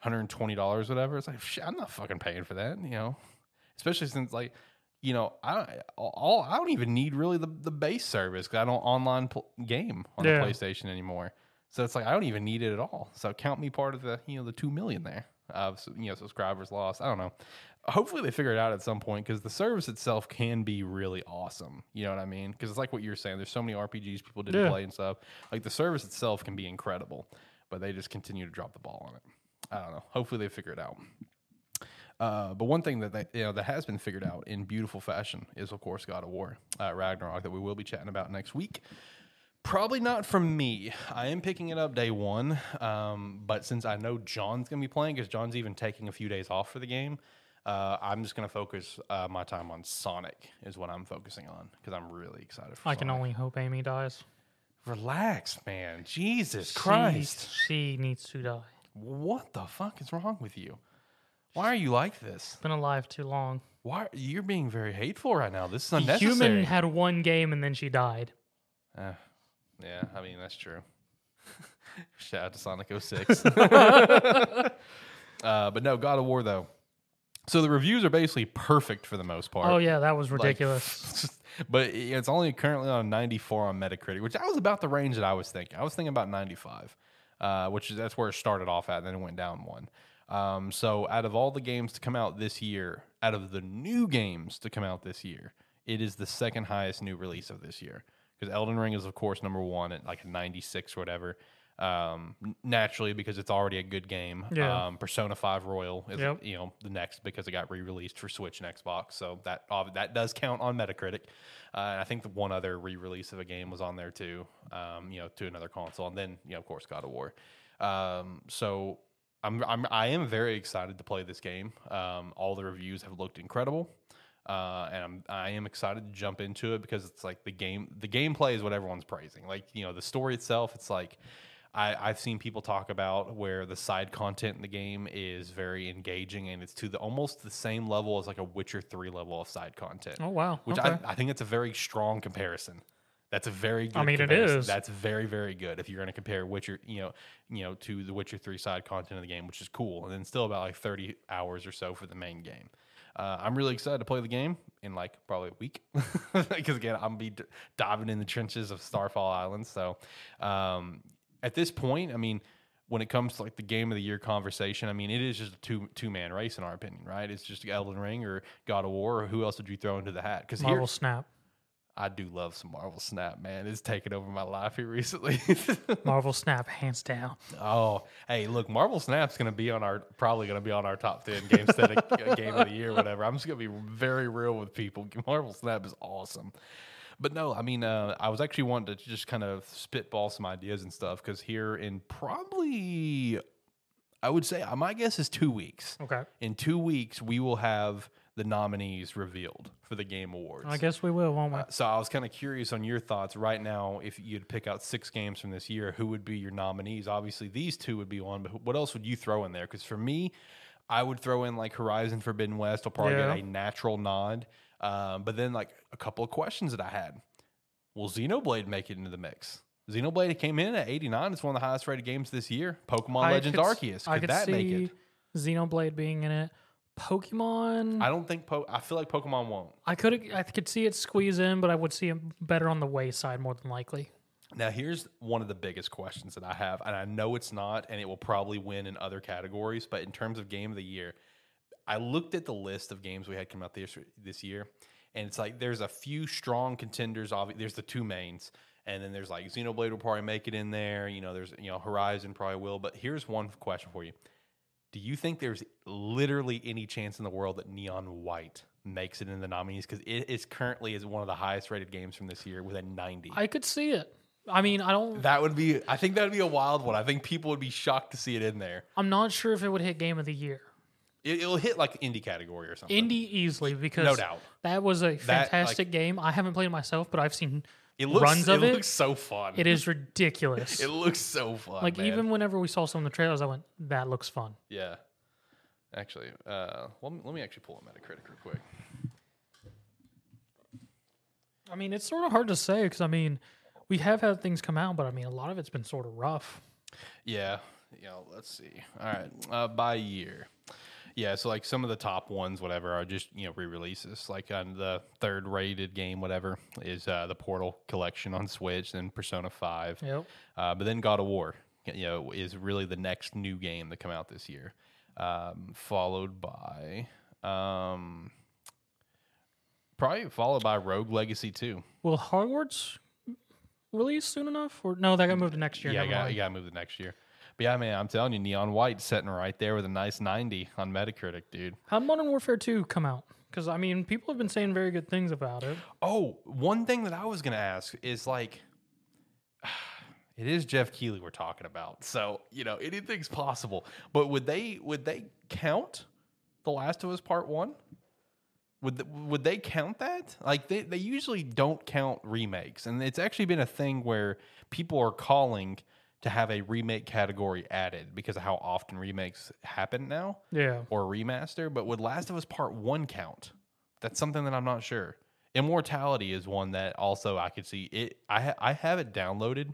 120 dollars, whatever. It's like shit, I'm not fucking paying for that, you know. Especially since like, you know, I all I don't even need really the the base service because I don't online pl- game on Yeah. the PlayStation anymore. So it's like I don't even need it at all. So count me part of the you know the two million there. of you know subscribers lost. I don't know. Hopefully they figure it out at some point because the service itself can be really awesome. You know what I mean? Because it's like what you're saying. There's so many RPGs people didn't Yeah. play and stuff. Like the service itself can be incredible, but they just continue to drop the ball on it. I don't know. Hopefully they figure it out. Uh, but one thing that they, you know that has been figured out in beautiful fashion is, of course, God of War uh, Ragnarok that we will be chatting about next week. Probably not from me. I am picking it up day one, um, but since I know John's gonna be playing, because John's even taking a few days off for the game, uh, I'm just gonna focus uh, my time on Sonic. Is what I'm focusing on because I'm really excited for. I can Sonic. only hope Amy dies. relax, man. Jesus She- Christ, she needs to die. what the fuck is wrong with you? Why are you like this? Been alive too long. Why you're being very hateful right now? This is The unnecessary. human had one game and then she died. Uh, yeah, I mean that's true. Shout out to Sonic 06. uh, but no, God of War though. So the reviews are basically perfect for the most part. Oh yeah, that was Like, ridiculous. but it's only currently on 94 on Metacritic, which that was about the range that I was thinking. I was thinking about 95, uh, which is that's where it started off at, and then it went down one. Um, so out of all the games to come out this year, out of the new games to come out this year, it is the second highest new release of this year. Because Elden Ring is of course number one at like a 96 or whatever. Um, naturally because it's already a good game. Yeah. Um, Persona 5 Royal is Yep. you know the next because it got re-released for Switch and Xbox, so that that does count on Metacritic. Uh, I think the one other re-release of a game was on there too, um, you know, to another console, and then you know, of course, God of War. Um, so I'm, I'm I am very excited to play this game. Um, all the reviews have looked incredible. Uh, and I'm I am excited to jump into it because it's like the game the gameplay is what everyone's praising. Like you know the story itself, it's like I, I've seen people talk about where the side content in the game is very engaging and it's to the almost the same level as like a Witcher three level of side content. oh wow. Which okay. I, I think it's a very strong comparison. That's a very good I mean, it comparison. is. That's very, very good if you're going to compare Witcher, you know, you know, to the Witcher 3 side content of the game, which is cool. And then still about like 30 hours or so for the main game. Uh, I'm really excited to play the game in like probably a week because again, I'm be d- diving in the trenches of Starfall Island. So um, at this point, I mean, when it comes to like the game of the year conversation, I mean, it is just a two two man race in our opinion, right? It's just Elden Ring or God of War or who else would you throw into the hat? Because here, Marvel Snap. I do love some Marvel Snap, man. It's taken over my life here recently. Marvel Snap, hands down. oh, hey, look, Marvel Snap's going to be on our probably going to be on our top ten game aesthetic uh, game of the year, whatever. I'm just going to be very real with people. Marvel Snap is awesome. But no, I mean, uh, I was actually wanting to just kind of spitball some ideas and stuff because here in probably, I would say, uh, my guess is two weeks. Okay. In two weeks, we will have the nominees revealed for the Game Awards. I guess we will, won't we? Uh, so I was kind of curious on your thoughts right now. If you'd pick out six games from this year, who would be your nominees? Obviously, these two would be one, but what else would you throw in there? Because for me, I would throw in like Horizon Forbidden West. I'll probably Yeah. get a natural nod. Um, but then like a couple of questions that I had: Will Xenoblade make it into the mix? Xenoblade came in at 89. It's one of the highest rated games this year. Pokemon I Legends could Arceus. I Could could that see make it? Xenoblade being in it. Pokemon. I don't think. Po- I feel like Pokemon won't. I could I could see it squeeze in, but I would see it better on the wayside more than likely. Now, here's one of the biggest questions that I have, and I know it's not, and it will probably win in other categories. But in terms of game of the year, I looked at the list of games we had come out this this year, and it's like there's a few strong contenders. Obviously, there's the two mains, and then there's like Xenoblade will probably make it in there. You know, there's you know Horizon probably will. But here's one question for you: Do you think there's literally any chance in the world that Neon White makes it in the nominees? Because it is currently is one of the highest rated games from this year with a 90. I could see it. I mean, I don't. That would be. I think that would be a wild one. I think people would be shocked to see it in there. I'm not sure if it would hit Game of the Year. It, it'll hit like indie category or something. Indie easily because no doubt. that was a like- fantastic game. I haven't played it myself, but I've seen It looks. runs of it, it. looks so fun. it is ridiculous. It looks so fun. like man. even whenever we saw some of the trailers, I went, "That looks fun." yeah. Actually, uh, let me, let me actually pull up Metacritic real quick. I mean, it's sort of hard to say because I mean, we have had things come out, but I mean, a lot of it's been sort of rough. Yeah. You know, let's see. All right. Uh, by year. Yeah, so like some of the top ones, whatever, are just you know re-releases. Like on the third rated game, whatever, is uh, the Portal collection on Switch, then Persona Five. Yep. Uh, but then God of War, you know, is really the next new game that come out this year. um, followed by um, probably followed by Rogue Legacy 2. Will Hogwarts release soon enough? Or no, that got moved to next year. yeah, never you got, you to next year. But yeah, man, I'm telling you, Neon White sitting right there with a nice 90 on Metacritic, dude. How Modern Warfare 2 come out? Because I mean, people have been saying very good things about it. Oh, one thing that I was gonna ask is like, it is Geoff Keighley we're talking about, so you know anything's possible. But would they would they count The Last of Us Part One? Would th- would they count that? Like they they usually don't count remakes, and it's actually been a thing where people are calling to have a remake category added because of how often remakes happen now Yeah. or remaster, but would Last of Us Part 1 count? That's something that I'm not sure. Immortality is one that also I could see it I ha- I have it downloaded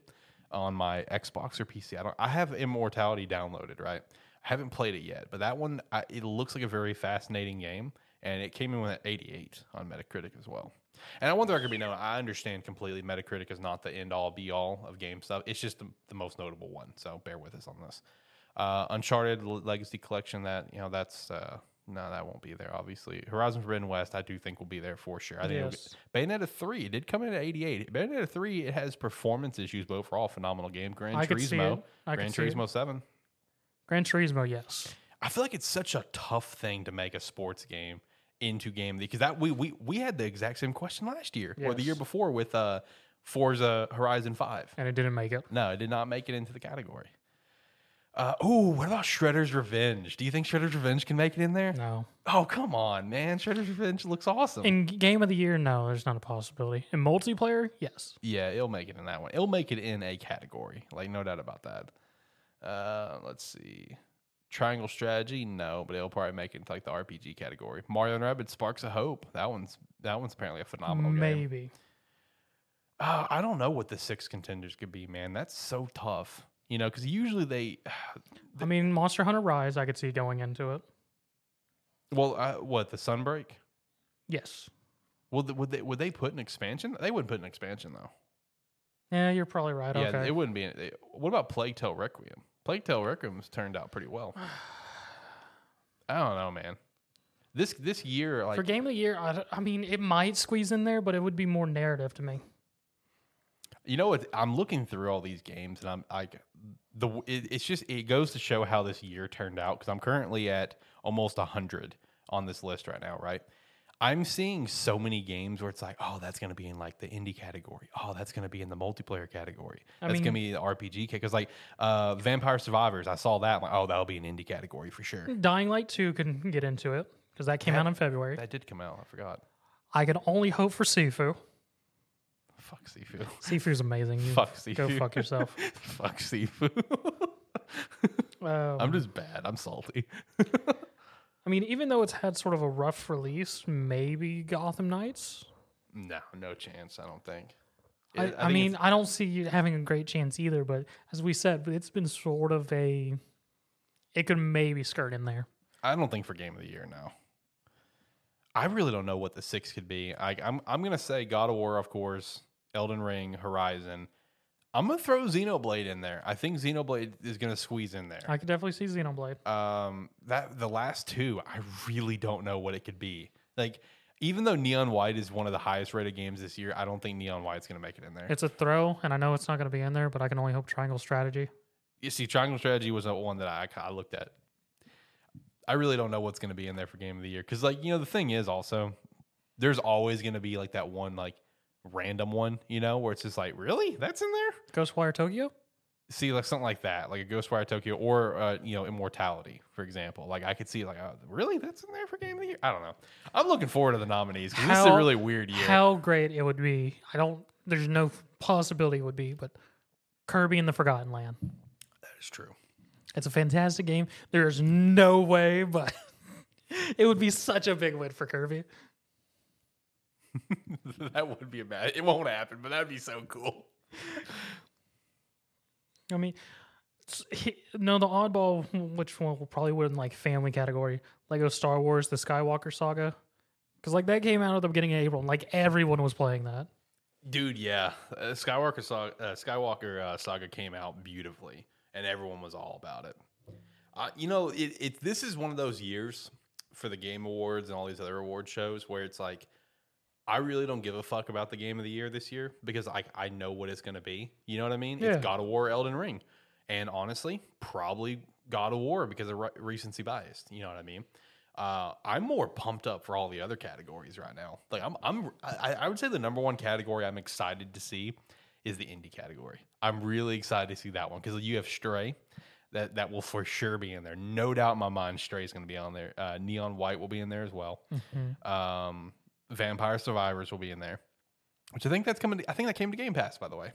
on my Xbox or PC. I don't I have Immortality downloaded, right? I haven't played it yet, but that one I, it looks like a very fascinating game and it came in with an 88 on Metacritic as well. And I want the record to be known. I understand completely. Metacritic is not the end all be all of game stuff. It's just the, the most notable one. So bear with us on this. Uh, Uncharted Legacy Collection. That you know, that's uh, no, that won't be there. Obviously, Horizon Forbidden West. I do think will be there for sure. I think Yes. Bayonetta three it did come in at 88. Bayonetta three it has performance issues, but overall phenomenal game. Gran I Turismo, Gran could see it. Turismo seven. Gran Turismo, yes. I feel like it's such a tough thing to make a sports game into game the because that we we we had the exact same question last year or the year before with uh Forza Horizon 5. And it didn't make it. No, it did not make it into the category. Uh, oh, what about Shredder's Revenge? Do you think Shredder's Revenge can make it in there? No. Oh, come on, man. Shredder's Revenge looks awesome. In game of the year, no, there's not a possibility. In multiplayer, yes. yeah, it'll make it in that one. It'll make it in a category. Like, no doubt about that. Uh, let's see. Triangle Strategy, no, but it'll probably make it into like the RPG category. Mario and Rabbids Sparks of Hope. That one's that one's apparently a phenomenal game. Maybe. Uh, I don't know what the six contenders could be, man. That's so tough. You know, because usually they, I mean, Monster Hunter Rise, I could see going into it. well, uh, what the Sunbreak? Yes. Well, th- would they would they put an expansion? They wouldn't put an expansion though. Yeah, you're probably right. Yeah, okay. it wouldn't be. They, what about Plague Tale Requiem? Plague Tale Requiem's turned out pretty well. I don't know, man. This this year, like For game of the year, I mean, it might squeeze in there, but it would be more narrative to me. you know what? I'm looking through all these games, and I'm like, the it, it's just it goes to show how this year turned out because I'm currently at almost hundred on this list right now, right? I'm seeing so many games where it's like, oh, that's gonna be in like the indie category. Oh, that's gonna be in the multiplayer category. I That's gonna be the RPG because like uh, Vampire Survivors. I saw that. Like, oh, that'll be an indie category for sure. Dying Light 2 can get into it because that came That- out in February. That did come out. I forgot. I can only hope for Sifu. Fuck Sifu. Sifu's amazing. You Fuck Sifu. Go fuck yourself. Fuck Sifu. Um, I'm just bad. I'm salty. I mean, even though it's had sort of a rough release, maybe Gotham Knights. no, no chance. I don't think. I, It- I, think mean, I don't see you having a great chance either. But as we said, it's been sort of a. It could maybe skirt in there. I don't think for game of the year. now. I really don't know what the six could be. I, I'm I'm gonna say God of War, of course, Elden Ring, Horizon. I'm gonna throw Xenoblade in there. I think Xenoblade is gonna squeeze in there. I could definitely see Xenoblade. um that the last two i really don't know what it could be like even though neon white is one of the highest rated games this year i don't think neon white's going to make it in there It's a throw, and I know it's not going to be in there, but I can only hope Triangle Strategy. you see triangle strategy was a one that i, I looked at i really don't know what's going to be in there for game of the year because like you know the thing is also there's always going to be like that one like random one you know where it's just like really that's in there Ghostwire Tokyo. see like something like that like a ghostwire tokyo or uh, you know immortality for example like i could see like oh, really that's in there for game of the year i don't know i'm looking forward to the nominees because this is a really weird year How great it would be. I don't. There's no possibility it would be, but Kirby and the Forgotten Land. that is true It's a fantastic game. There is no way, but it would be such a big win for Kirby. that would be a bad it won't happen but that'd be so cool. I mean, he- no, the oddball, which one will probably win like family category, Lego Star Wars: The Skywalker Saga, because like that came out at the beginning of April, and like everyone was playing that. dude yeah. Uh, skywalker saga, uh, skywalker uh, saga came out beautifully and everyone was all about it. Uh, you know, it, it this is one of those years for the game awards and all these other award shows where it's like I really don't give a fuck about the game of the year this year because I I know what it's going to be. You know what I mean? Yeah. It's God of War, Elden Ring, and honestly, probably God of War because of re- recency bias. You know what I mean? Uh, I'm more pumped up for all the other categories right now. Like I'm, I'm, I, I would say the number one category I'm excited to see is the indie category. I'm really excited to see that one because you have Stray, that that will for sure be in there. No doubt in my mind, Stray is going to be on there. Uh, Neon White will be in there as well. Um, Vampire Survivors will be in there, which I think that's coming. To, I think that came to Game Pass, by the way.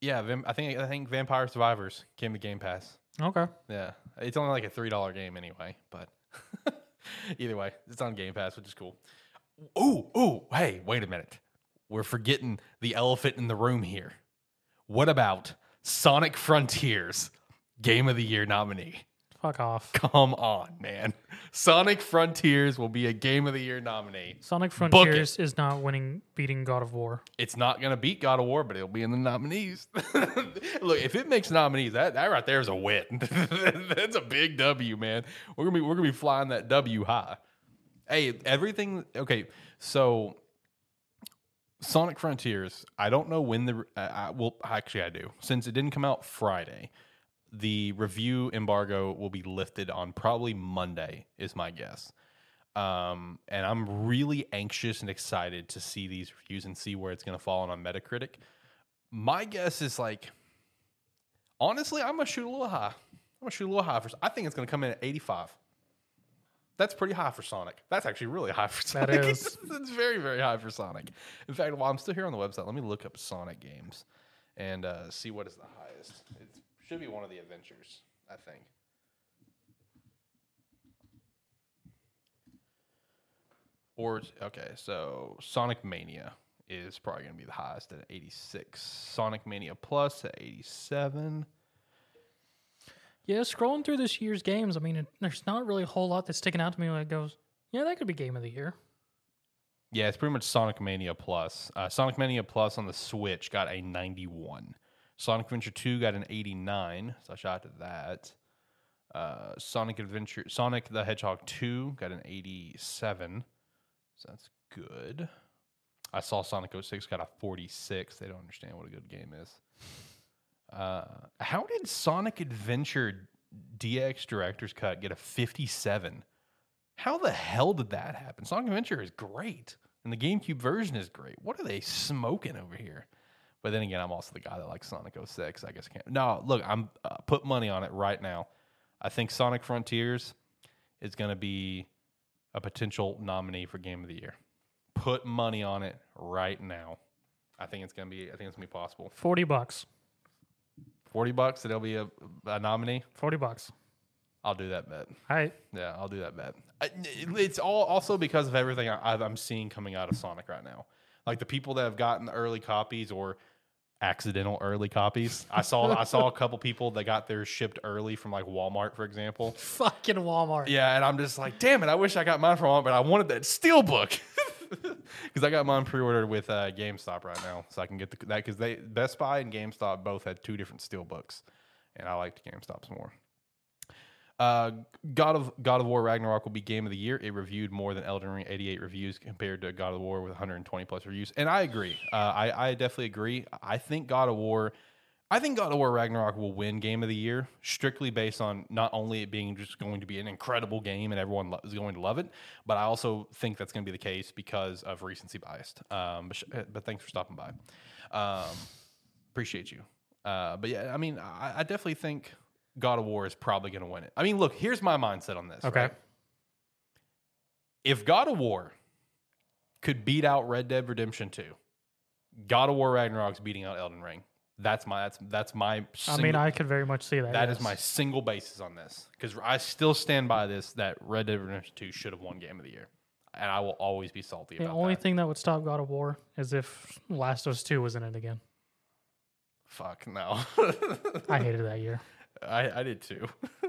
Yeah, I think I think Vampire Survivors came to Game Pass. Okay. Yeah, it's only like a three dollar game anyway, but either way, it's on Game Pass, which is cool. Ooh, ooh, hey, wait a minute. We're forgetting the elephant in the room here. What about Sonic Frontiers, Game of the Year nominee? Fuck off. Come on, man. Sonic Frontiers will be a Game of the Year nominee. Sonic. Frontiers is not winning, beating God of War. It's not going to beat God of War, but it'll be in the nominees. Look, if it makes nominees, that, that right there is a win. That's a big W, man. We're gonna be we're gonna be flying that W high. Hey, everything. Okay, so Sonic Frontiers. I don't know when the. Uh, I, well, actually, I do. Since it didn't come out Friday, the review embargo will be lifted on probably Monday. Is my guess. Um, and I'm really anxious and excited to see these reviews and see where it's going to fall on Metacritic. My guess is like, honestly, I'm gonna shoot a little high. I'm gonna shoot a little high for. I think it's going to come in at 85. That's pretty high for Sonic. That's actually really high for Sonic. is. That's very, very high for Sonic. In fact, while I'm still here on the website, let me look up Sonic games and uh, see what is the highest. Should be one of the adventures, I think. Or okay, so Sonic Mania is probably going to be the highest at 86. Sonic Mania Plus at 87. Yeah, scrolling through this year's games, I mean, it, there's not really a whole lot that's sticking out to me like goes, yeah, that could be game of the year. Yeah, it's pretty much Sonic Mania Plus. Uh, Sonic Mania Plus on the Switch got a 91. Sonic Adventure 2 got an 89, so I shot to that. Uh, Sonic Adventure, Sonic the Hedgehog 2 got an 87, so that's good. I saw Sonic 06 got a 46. They don't understand what a good game is. Uh, how did Sonic Adventure DX Director's Cut get a 57? How the hell did that happen? Sonic Adventure is great, and the GameCube version is great. What are they smoking over here? But then again, I'm also the guy that likes Sonic 06. I guess I can't. No, look, I'm uh, put money on it right now. I think Sonic Frontiers is going to be a potential nominee for Game of the Year. Put money on it right now. I think it's going to be. I think it's going to be possible. 40 bucks. Forty bucks, that it'll be a, a nominee. 40 bucks. I'll do that bet. All right. Yeah, I'll do that bet. It's all also because of everything I, I'm seeing coming out of Sonic right now. Like the people that have gotten the early copies or accidental early copies. I saw I saw a couple people that got theirs shipped early from like Walmart, for example. Fucking Walmart. Yeah, and I'm just like, damn it! I wish I got mine from Walmart, but I wanted that steel book because I got mine pre-ordered with uh, GameStop right now, so I can get the, that because they Best Buy and GameStop both had two different steel books, and I liked GameStop's more. Uh, God of God of War Ragnarok will be game of the year. It reviewed more than Elden Ring, 88 reviews compared to God of War with 120 plus reviews, and I agree. Uh, I I definitely agree. I think God of War. I think God of War Ragnarok will win Game of the Year strictly based on not only it being just going to be an incredible game and everyone lo- is going to love it, but I also think that's going to be the case because of recency bias. Um, but, sh- but thanks for stopping by. Um, appreciate you. Uh, but yeah, I mean, I, I definitely think God of War is probably going to win it. I mean, look, here's my mindset on this. Okay. right? If God of War could beat out Red Dead Redemption 2, God of War Ragnarok's beating out Elden Ring. That's my that's that's my. I mean, I could very much see that. that is yes. my single basis on this because I still stand by this that Red Dead Redemption 2 should have won Game of the Year, and I will always be salty The only that. thing that would stop God of War is if Last of Us 2 was in it again. Fuck no. I hated that year. I, I did too.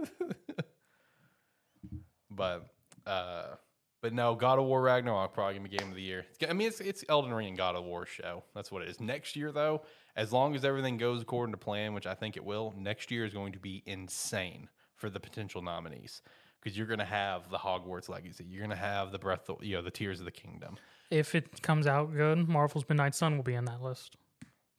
but uh But no, God of War Ragnarok probably gonna be game of the year. It's, I mean, it's it's Elden Ring and God of War show. That's what it is. Next year, though, as long as everything goes according to plan, which I think it will, next year is going to be insane for the potential nominees because you're gonna have the Hogwarts Legacy, you're gonna have the Breath, of, you know, the Tears of the Kingdom If it comes out good, Marvel's Midnight Sun will be in that list.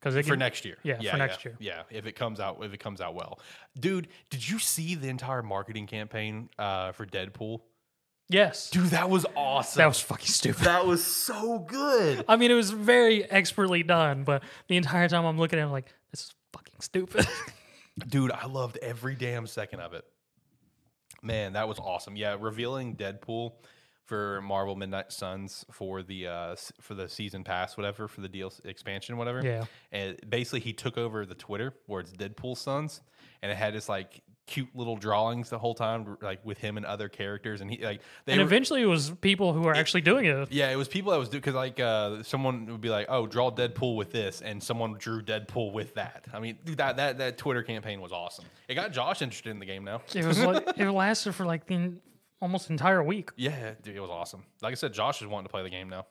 Because for next year. yeah, for next year. Yeah, if it comes out, if it comes out well, dude. Did you see the entire marketing campaign uh, for Deadpool? Yes. Dude, that was awesome. That was fucking stupid. that was so good. I mean, it was very expertly done, but the entire time I'm looking at it, I'm like, this is fucking stupid. Dude, I loved every damn second of it. Man, that was awesome. Yeah, revealing Deadpool for Marvel Midnight Suns for the uh for the season pass whatever for the deal expansion whatever. Yeah. And basically he took over the Twitter where it's Deadpool Suns and it had this like cute little drawings the whole time like with him and other characters and he like they and were- eventually it was people who are actually doing it. yeah, it was people that was doing because like uh, someone would be like, "Oh, draw Deadpool with this," and someone drew Deadpool with that. I mean, dude, that that that Twitter campaign was awesome. It got Josh interested in the game now. It was like, it lasted for like the almost entire week. Yeah, dude, it was awesome. Like I said, Josh is wanting to play the game now.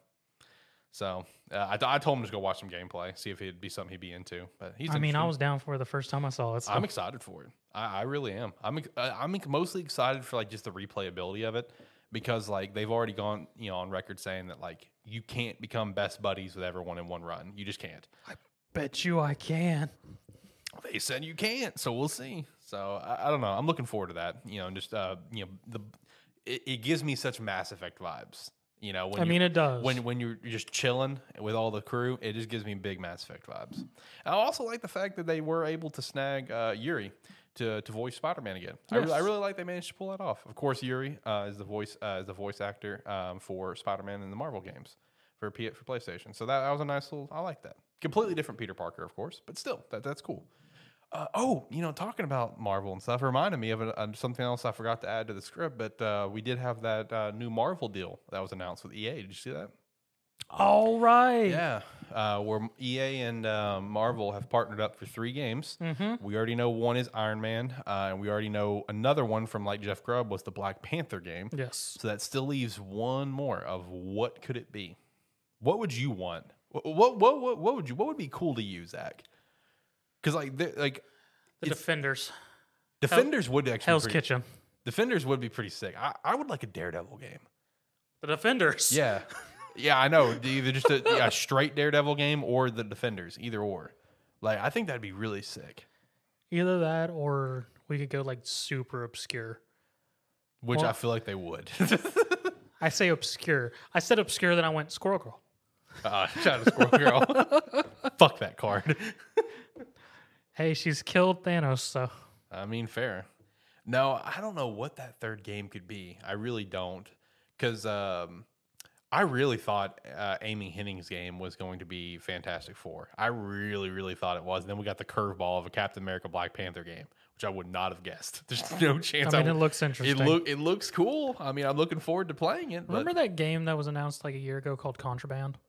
So uh, I, I told him to go watch some gameplay, see if it'd be something he'd be into. But he's. I mean, I was down for it the first time I saw it. So. I'm excited for it. I, I really am. I'm uh, I'm mostly excited for like just the replayability of it because like they've already gone you know on record saying that like you can't become best buddies with everyone in one run. You just can't. I bet you I can. They said you can't, so we'll see. So I, I don't know. I'm looking forward to that. You know, and just uh, you know, the it, it gives me such Mass Effect vibes. You know, when I mean, it does. when when you're just chilling with all the crew, it just gives me big Mass Effect vibes. I also like the fact that they were able to snag uh, Yuri to, to voice Spider Man again. I, really, I really like they managed to pull that off. Of course, Yuri uh, is the voice uh, is the voice actor um, for Spider Man in the Marvel games for P- for PlayStation. So that, that was a nice little. I like that. Completely different Peter Parker, of course, but still that that's cool. Uh, oh, you know, talking about Marvel and stuff reminded me of a, something else I forgot to add to the script. But uh, we did have that uh, new Marvel deal that was announced with EA. Did you see that? All right. Yeah, uh, where EA and uh, Marvel have partnered up for three games. Mm-hmm. We already know one is Iron Man, uh, and we already know another one from like Jeff Grubb was the Black Panther game. Yes. So that still leaves one more of what could it be? What would you want? What what what what, what would you what would be cool to you, Zach? Because like the- like The It's- Defenders. Defenders would actually Hell's be pretty, Kitchen. Defenders would be pretty sick. I, I would like a Daredevil game. The Defenders. Yeah, yeah, I know. Either just a, yeah, a straight Daredevil game or the Defenders, either or. Like I think that'd be really sick. Either that or we could go like super obscure. Which I feel like they would. I say obscure. I said obscure, then I went Squirrel Girl. uh, shout out to Squirrel Girl. Fuck that card. Hey, she's killed Thanos, so I mean, fair. No, I don't know what that third game could be. I really don't, because um, I really thought uh, Amy Hennig's game was going to be Fantastic Four. I really, really thought it was. And then we got the curveball of a Captain America Black Panther game, which I would not have guessed. There's no chance. I mean, it would- looks it interesting. look it looks cool. I mean, I'm looking forward to playing it. But, Remember that game that was announced like a year ago called Contraband?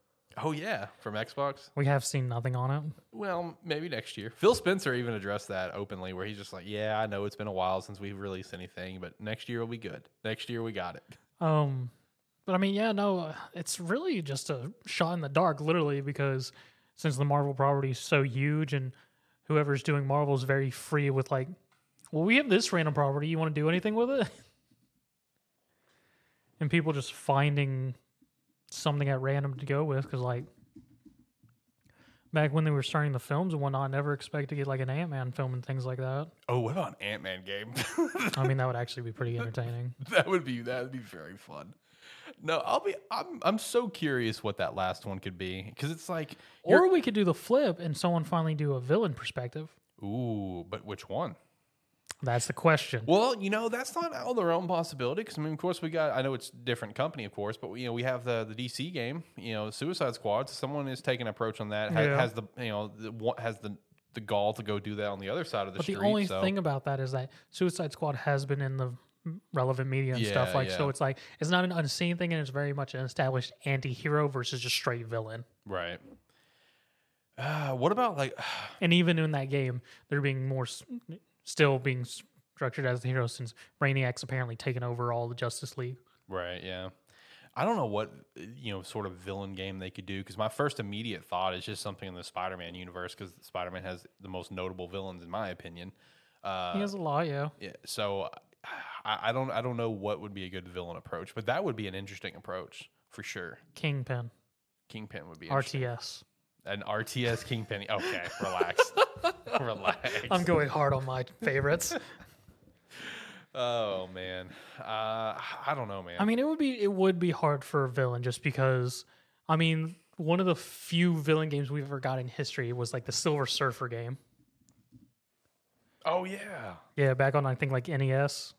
Oh yeah, from Xbox. We have seen nothing on it. Well, maybe next year. Phil Spencer even addressed that openly, where he's just like, "Yeah, I know it's been a while since we've released anything, but next year will be good. Next year we got it." Um, but I mean, yeah, no, uh, it's really just a shot in the dark, literally, because since the Marvel property is so huge and whoever's doing Marvel is very free with like, well, we have this random property. You want to do anything with it? and people just finding something at random to go with because like back when they were starting the films and whatnot, I never expect to get like an Ant Man film and things like that. Oh, what about an Ant Man game? I mean, that would actually be pretty entertaining. that would be that would be very fun. No, I'll be. I'm I'm so curious what that last one could be because it's like, Or we could do the flip and someone finally do a villain perspective. ooh, but which one? That's the question. Well, you know, that's not out of the realm possibility because I mean, of course, we got. I know it's different company, of course, but you know, we have the the DC game. You know, Suicide Squad. So someone is taking an approach on that. ha- Yeah. Has the you know the, what has the the gall to go do that on the other side of the but street. the only so. thing about that is that Suicide Squad has been in the relevant media and stuff Yeah, like so it's like it's not an unseen thing and it's very much an established anti-hero versus just straight villain right. Uh, what about like? and even in that game they're being more still being structured as the hero since brainiac's apparently taken over all the justice league Right. Yeah. I don't know what uh, you know sort of villain game they could do because my first immediate thought is just something in the Spider-Man universe because Spider-Man has the most notable villains in my opinion. Uh, he has a lot, yeah. yeah, so I, I don't I don't know what would be a good villain approach, but that would be an interesting approach for sure. Kingpin, Kingpin would be interesting. RTS. An RTS Kingpin. Okay, relax, relax. I'm going hard on my favorites. Oh man, uh, I don't know, man. I mean, it would be it would be hard for a villain just because. I mean, one of the few villain games we've ever got in history was like the Silver Surfer game. oh yeah. Yeah, back on I think like NES.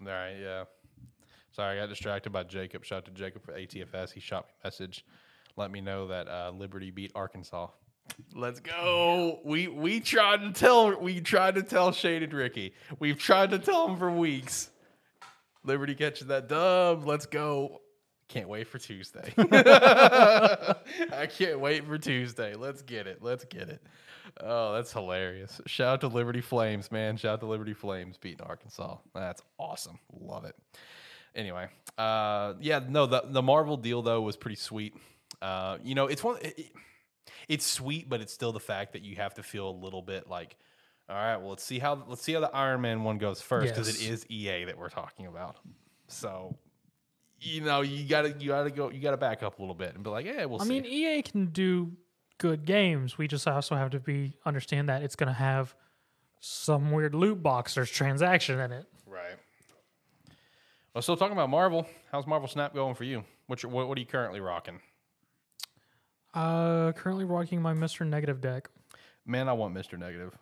All right, yeah. Sorry, I got distracted by Jacob. Shout out to Jacob for ATFS. He shot me a message, let me know that uh, Liberty beat Arkansas. Let's go. We we tried to tell we tried to tell Shaded Ricky. We've tried to tell him for weeks. Liberty catches that dub. Let's go. Can't wait for Tuesday. I can't wait for Tuesday. Let's get it. Let's get it. Oh, that's hilarious. Shout out to Liberty Flames, man. Shout out to Liberty Flames beating Arkansas. That's awesome. Love it. Anyway, uh, yeah, no, the the Marvel deal though was pretty sweet. Uh, you know, it's one. It, it- it's sweet, but it's still the fact that you have to feel a little bit like, all right, well, let's see how let's see how the Iron Man one goes first because it Yes. is EA that we're talking about. So, you know, you gotta you gotta go you gotta back up a little bit and be like, yeah, we'll I see. mean, EA can do good games. We just also have to be understand that it's going to have some weird loot box or transaction in it. Right. Well, still talking about Marvel. How's Marvel Snap going for you? Your, what, what are you currently rocking? Uh, currently rocking my Mr. Negative deck. Man, I want Mr. Negative.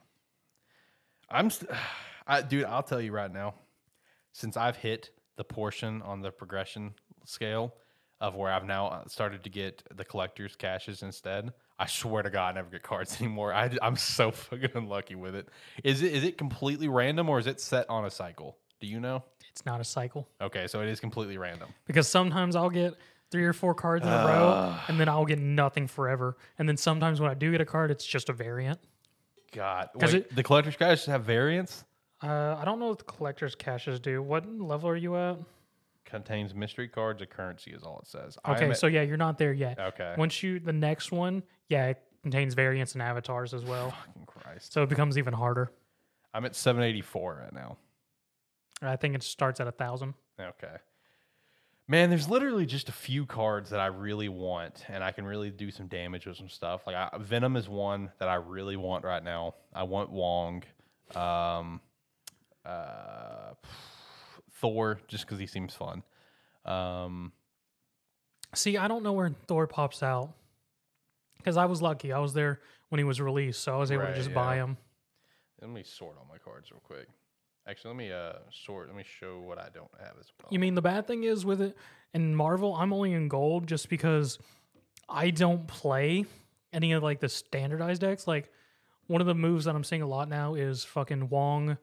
I'm, st- I, dude. I'll tell you right now. Since I've hit the portion on the progression scale of where I've now uh, started to get the collector's caches instead, I swear to God, I never get cards anymore. I, I'm so fucking unlucky with it. Is it is it completely random or is it set on a cycle? Do you know? It's not a cycle Okay, so it is completely random. because sometimes I'll get three or four cards in a row and then I'll get nothing forever. And then sometimes when I do get a card, it's just a variant. God, 'Cause Wait, the collector's caches have variants. Uh, I don't know what the collector's caches do. What level are you at? Contains mystery cards. A currency is all it says. I am Okay, at- so yeah, you're not there yet. okay. Once you the next one, yeah, it contains variants and avatars as well. Fucking Christ. So it becomes even harder. I'm at 784 right now. I think it starts at a thousand. Okay. Man, there's literally just a few cards that I really want, and I can really do some damage with some stuff. Like I, Venom is one that I really want right now. I want Wong, um, uh, Thor, just because he seems fun. Um, See, I don't know where Thor pops out because I was lucky. I was there when he was released, so I was able Right, to just yeah. buy him. let me sort all my cards real quick. Actually, let me uh sort. Let me show what I don't have as well. You mean the bad thing is with it in Marvel, I'm only in gold just because I don't play any of like the standardized decks. Like one of the moves that I'm seeing a lot now is fucking Wong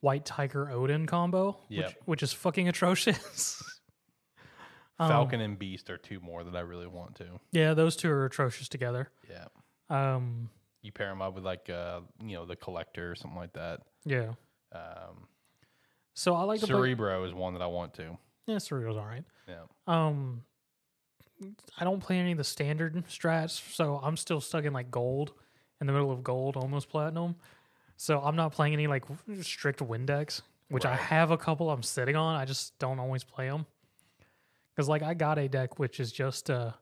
White Tiger Odin combo, Yep. which which is fucking atrocious. Um, Falcon and Beast are two more that I really want to. yeah, those two are atrocious together. Yeah. Um, You pair them up with like uh you know the collector or something like that. yeah. Um, So I like to play. Cerebro is one that I want to. Yeah, Cerebro's all right. Yeah. Um, I don't play any of the standard strats, so I'm still stuck in like gold, in the middle of gold, almost platinum. So I'm not playing any like strict Windex, decks, which I Right. have a couple I'm sitting on. I just don't always play them because like I got a deck which is just a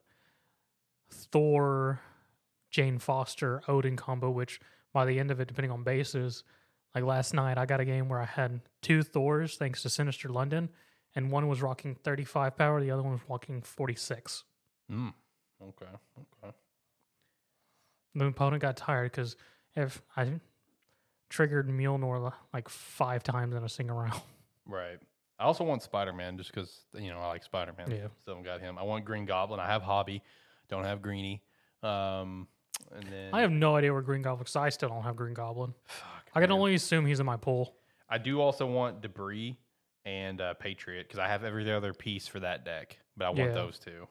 Thor, Jane Foster, Odin combo. Which by the end of it, depending on bases, like last night, I got a game where I had two Thors thanks to Sinister London and one was rocking 35 power, the other one was rocking 46. Mm. Okay. Okay. The opponent got tired because if I triggered Mjolnir like five times in a single round. Right. I also want Spider Man just because you know I like Spider Man. Yeah. Still haven't got him. I want Green Goblin. I have Hobby. Don't have Greenie. Um, and then I have no idea where Green Goblin, because I still don't have Green Goblin. Fuck, I can man. only assume he's in my pool. I do also want Debrii and uh, Patriot because I have every other piece for that deck, but I want Yeah. those two.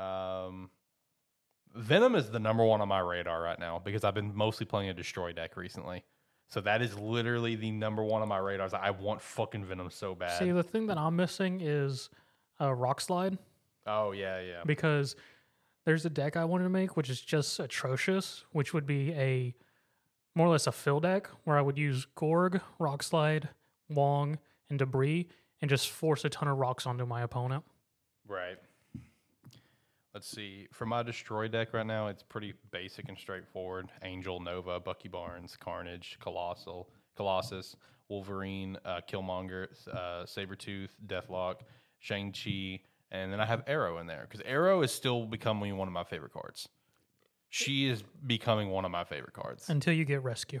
Um, Venom is the number one on my radar right now because I've been mostly playing a Destroy deck recently. So that is literally the number one on my radar. is I want fucking Venom so bad. See, the thing that I'm missing is uh, Rock Slide Oh yeah, yeah. because there's a deck I wanted to make, which is just atrocious, which would be a more or less a fill deck where I would use Gorg, Rock Slide, Wong, and Debrii and just force a ton of rocks onto my opponent. Right. Let's see. For my destroy deck right now, it's pretty basic and straightforward. Angel, Nova, Bucky Barnes, Carnage, Colossal, Colossus, Wolverine, uh, Killmonger, uh, Sabretooth, Deathlok, Shang-Chi, and then I have Aero in there because Aero is still becoming one of my favorite cards. She is becoming one of my favorite cards. Until you get Rescue.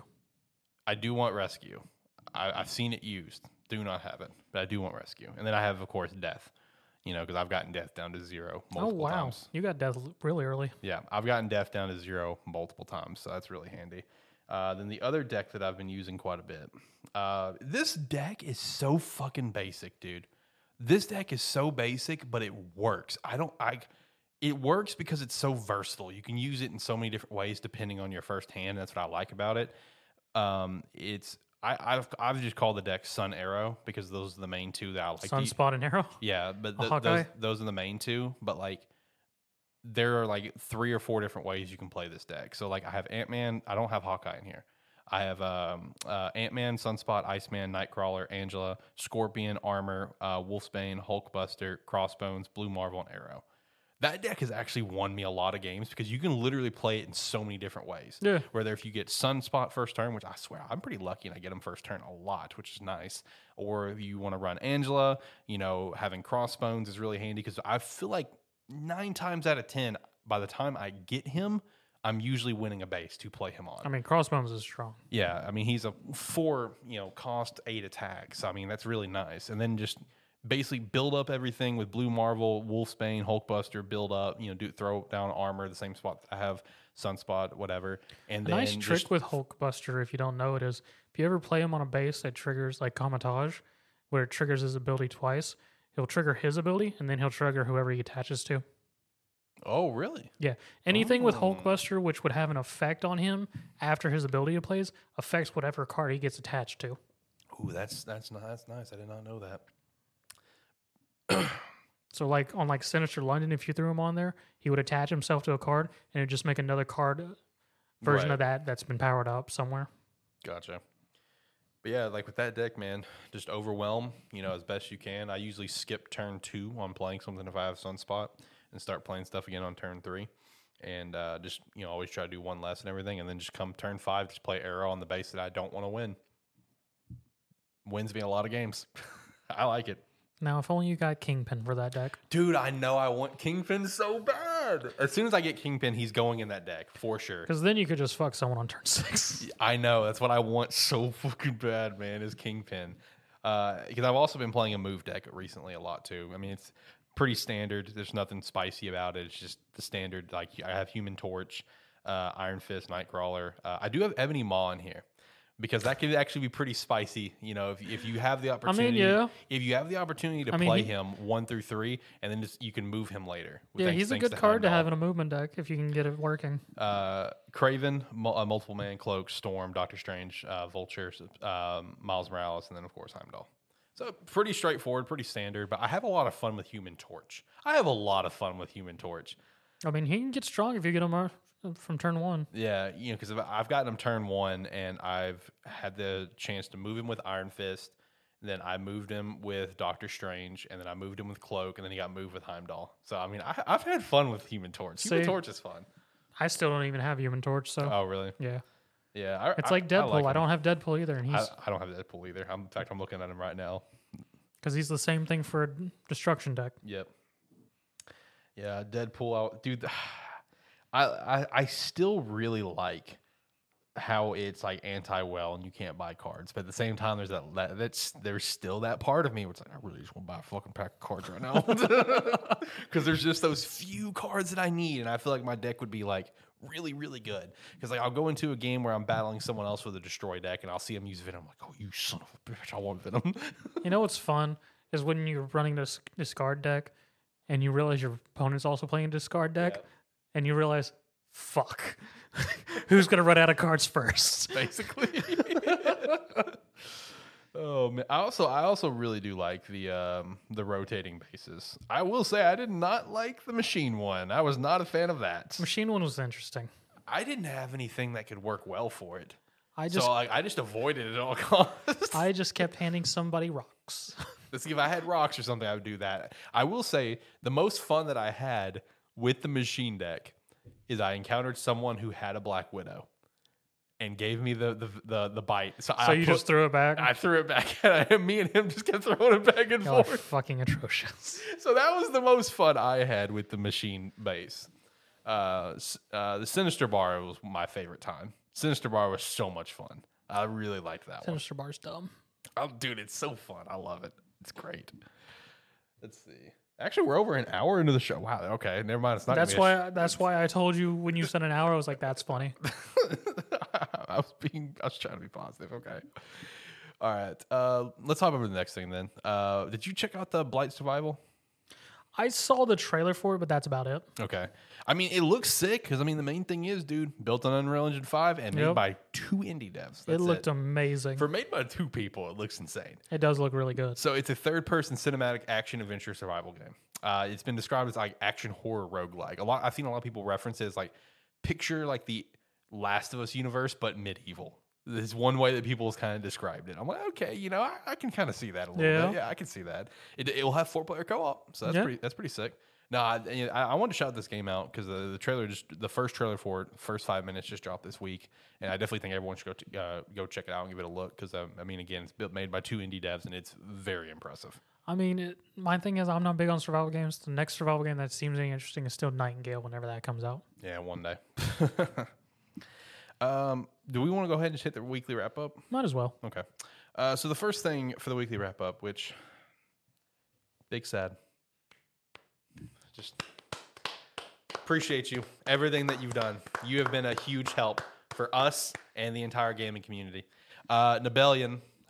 I do want Rescue. I, I've seen it used. Do not have it, but I do want Rescue. And then I have, of course, Death. You know, because I've gotten Death down to zero Oh, multiple wow. times. You got death really early. Yeah, I've gotten Death down to zero multiple times, so that's really handy. Uh, then the other deck that I've been using quite a bit. Uh, this deck is so fucking basic, dude. This deck is so basic, but it works. I don't. I. It works because it's so versatile. You can use it in so many different ways depending on your first hand. And that's what I like about it. Um, it's I, I've I've just called the deck Sun Aero because those are the main two that I like. Sunspot and Aero. yeah, but A th- those, those are the main two. But like, there are like three or four different ways you can play this deck. So like, I have Ant Man. I don't have Hawkeye in here. I have um, uh, Ant Man, Sunspot, Iceman, Nightcrawler, Angela, Scorpion, Armor, uh, Wolfsbane, Hulkbuster, Crossbones, Blue Marvel, and Aero. That deck has actually won me a lot of games because you can literally play it in so many different ways. Yeah. Whether if you get Sunspot first turn, which I swear I'm pretty lucky and I get them first turn a lot, which is nice. Or if you want to run Angela, you know, having Crossbones is really handy because I feel like nine times out of 10, by the time I get him, I'm usually winning a base to play him on. I mean, Crossbones is strong. Yeah, I mean he's a four, you know, cost eight attacks. I mean that's really nice. And then just basically build up everything with Blue Marvel, Wolfsbane, Hulkbuster, build up, you know, do throw down armor the same spot that I have, Sunspot, whatever. And A then nice trick just- with Hulkbuster, if you don't know it, is if you ever play him on a base that triggers like Kamar-Taj, where it triggers his ability twice, he'll trigger his ability and then he'll trigger whoever he attaches to. Oh, really? Yeah. Anything with Oh. Hulkbuster which would have an effect on him after his ability to plays affects whatever card he gets attached to. Ooh, that's that's not that's nice. I did not know that. So like on like Sinister London, if you threw him on there, he would attach himself to a card and it would just make another card uh, version Right. of that that's been powered up somewhere. Gotcha. But yeah, like with that deck, man, just overwhelm, you know, as best you can. I usually skip turn two on playing something if I have Sunspot and start playing stuff again on turn three. And uh, just, you know, always try to do one less and everything. And then just come turn five, just play Aero on the base that I don't want to win. Wins me a lot of games. I like it. Now, if only you got Kingpin for that deck. Dude, I know I want Kingpin so bad. As soon as I get Kingpin, he's going in that deck for sure. Because then you could just fuck someone on turn six. I know that's what I want so fucking bad, man. Is Kingpin? Because I've also been playing a move deck recently a lot too. I mean, it's pretty standard. There's nothing spicy about it. It's just the standard. Like I have Human Torch, uh, Iron Fist, Nightcrawler. Uh, I do have Ebony Maw in here because that could actually be pretty spicy. You know, if, if you have the opportunity, yeah. if you have the opportunity to I mean, play he- him one through three, and then just you can move him later. yeah, thanks- he's a good card to have in a movement deck if you can get it working. Uh, Kraven, uh, multiple man, Cloak, Storm, Doctor Strange, uh, Vulture, um, Miles Morales, and then of course Heimdall. So pretty straightforward, pretty standard. But I have a lot of fun with Human Torch. I have a lot of fun with Human Torch. I mean, he can get strong if you get him uh, from turn one. Yeah, you know, because I've gotten him turn one, and I've had the chance to move him with Iron Fist. Then I moved him with Doctor Strange, and then I moved him with Cloak, and then he got moved with Heimdall. So I mean, I, I've had fun with Human Torch. Human See? Torch is fun. I still don't even have Human Torch, so Oh, really? yeah. Yeah. I, It's I- like Deadpool. I, him. don't have Deadpool either, and I, he's I don't have Deadpool either. I'm, in fact, I'm looking at him right now. because he's the same thing for a destruction deck. Yep. Yeah, Deadpool out, dude. I, I I still really like how it's like anti-well and you can't buy cards, but at the same time, there's that, that that's there's still that part of me where it's like I really just want to buy a fucking pack of cards right now because there's just those few cards that I need, and I feel like my deck would be like really really good because like I'll go into a game where I'm battling someone else with a destroy deck and I'll see them use Venom, I'm like oh you son of a bitch, I want Venom. You know what's fun is when you're running this discard deck, and you realize your opponent's also playing a discard deck, Yep. and you realize, fuck, who's gonna run out of cards first? basically. Oh man! I also I also really do like the um the rotating bases. I will say I did not like the machine one. I was not a fan of that. Machine one was interesting. I didn't have anything that could work well for it. I just so like I just avoided it at all costs. I just kept handing somebody rocks. Let's see if I had rocks or something, I would do that. I will say the most fun that I had with the machine deck is I encountered someone who had a Black Widow and gave me the the the, the bite. So, so I you put- just threw it back. I threw it back at him. Me and him just kept throwing it back and Y'all are forth. fucking atrocious. So that was the most fun I had with the machine base. Uh, uh, the Sinister Bar was my favorite time. Sinister Bar was so much fun. I really liked that one. Sinister Bar's dumb. Oh, dude, it's so fun. I love it. It's great. Let's see. Actually, we're over an hour into the show. Wow. Okay, never mind. It's not. That's why. That's why I told you when you said an hour. I was like, "That's funny." I was being. I was trying to be positive. Okay. All right. Uh, let's hop over to the next thing then. Uh, did you check out the Blight Survival? I saw the trailer for it, but that's about it. Okay. I mean, it looks sick because I mean, the main thing is, dude, built on Unreal Engine Five and made Yep. by two indie devs. it That's looked amazing. For made by two people, it looks insane. it does look really good. So it's a third-person cinematic action adventure survival game. Uh, it's been described as like action horror roguelike. A lot I've seen a lot of people reference it as like picture like the Last of Us universe, but medieval. This is one way that people has kind of described it. I'm like, okay, you know, I, I can kind of see that a little Yeah. bit. Yeah, I can see that. It it will have four-player co-op, so that's Yeah. pretty that's pretty sick. No, I, I I wanted to shout this game out because the, the trailer just the first trailer for it, first five minutes just dropped this week, and I definitely think everyone should go to, uh, go check it out and give it a look because um, I mean again it's built made by two indie devs and it's very impressive. I mean, it, my thing is, I'm not big on survival games. The next survival game that seems any interesting is still Nightingale. Whenever that comes out, Yeah, one day. um, do we want to go ahead and hit the weekly wrap up? might as well. Okay. Uh, so the first thing for the weekly wrap up, which big sad, just appreciate you everything that you've done. You have been a huge help for us and the entire gaming community. Uh,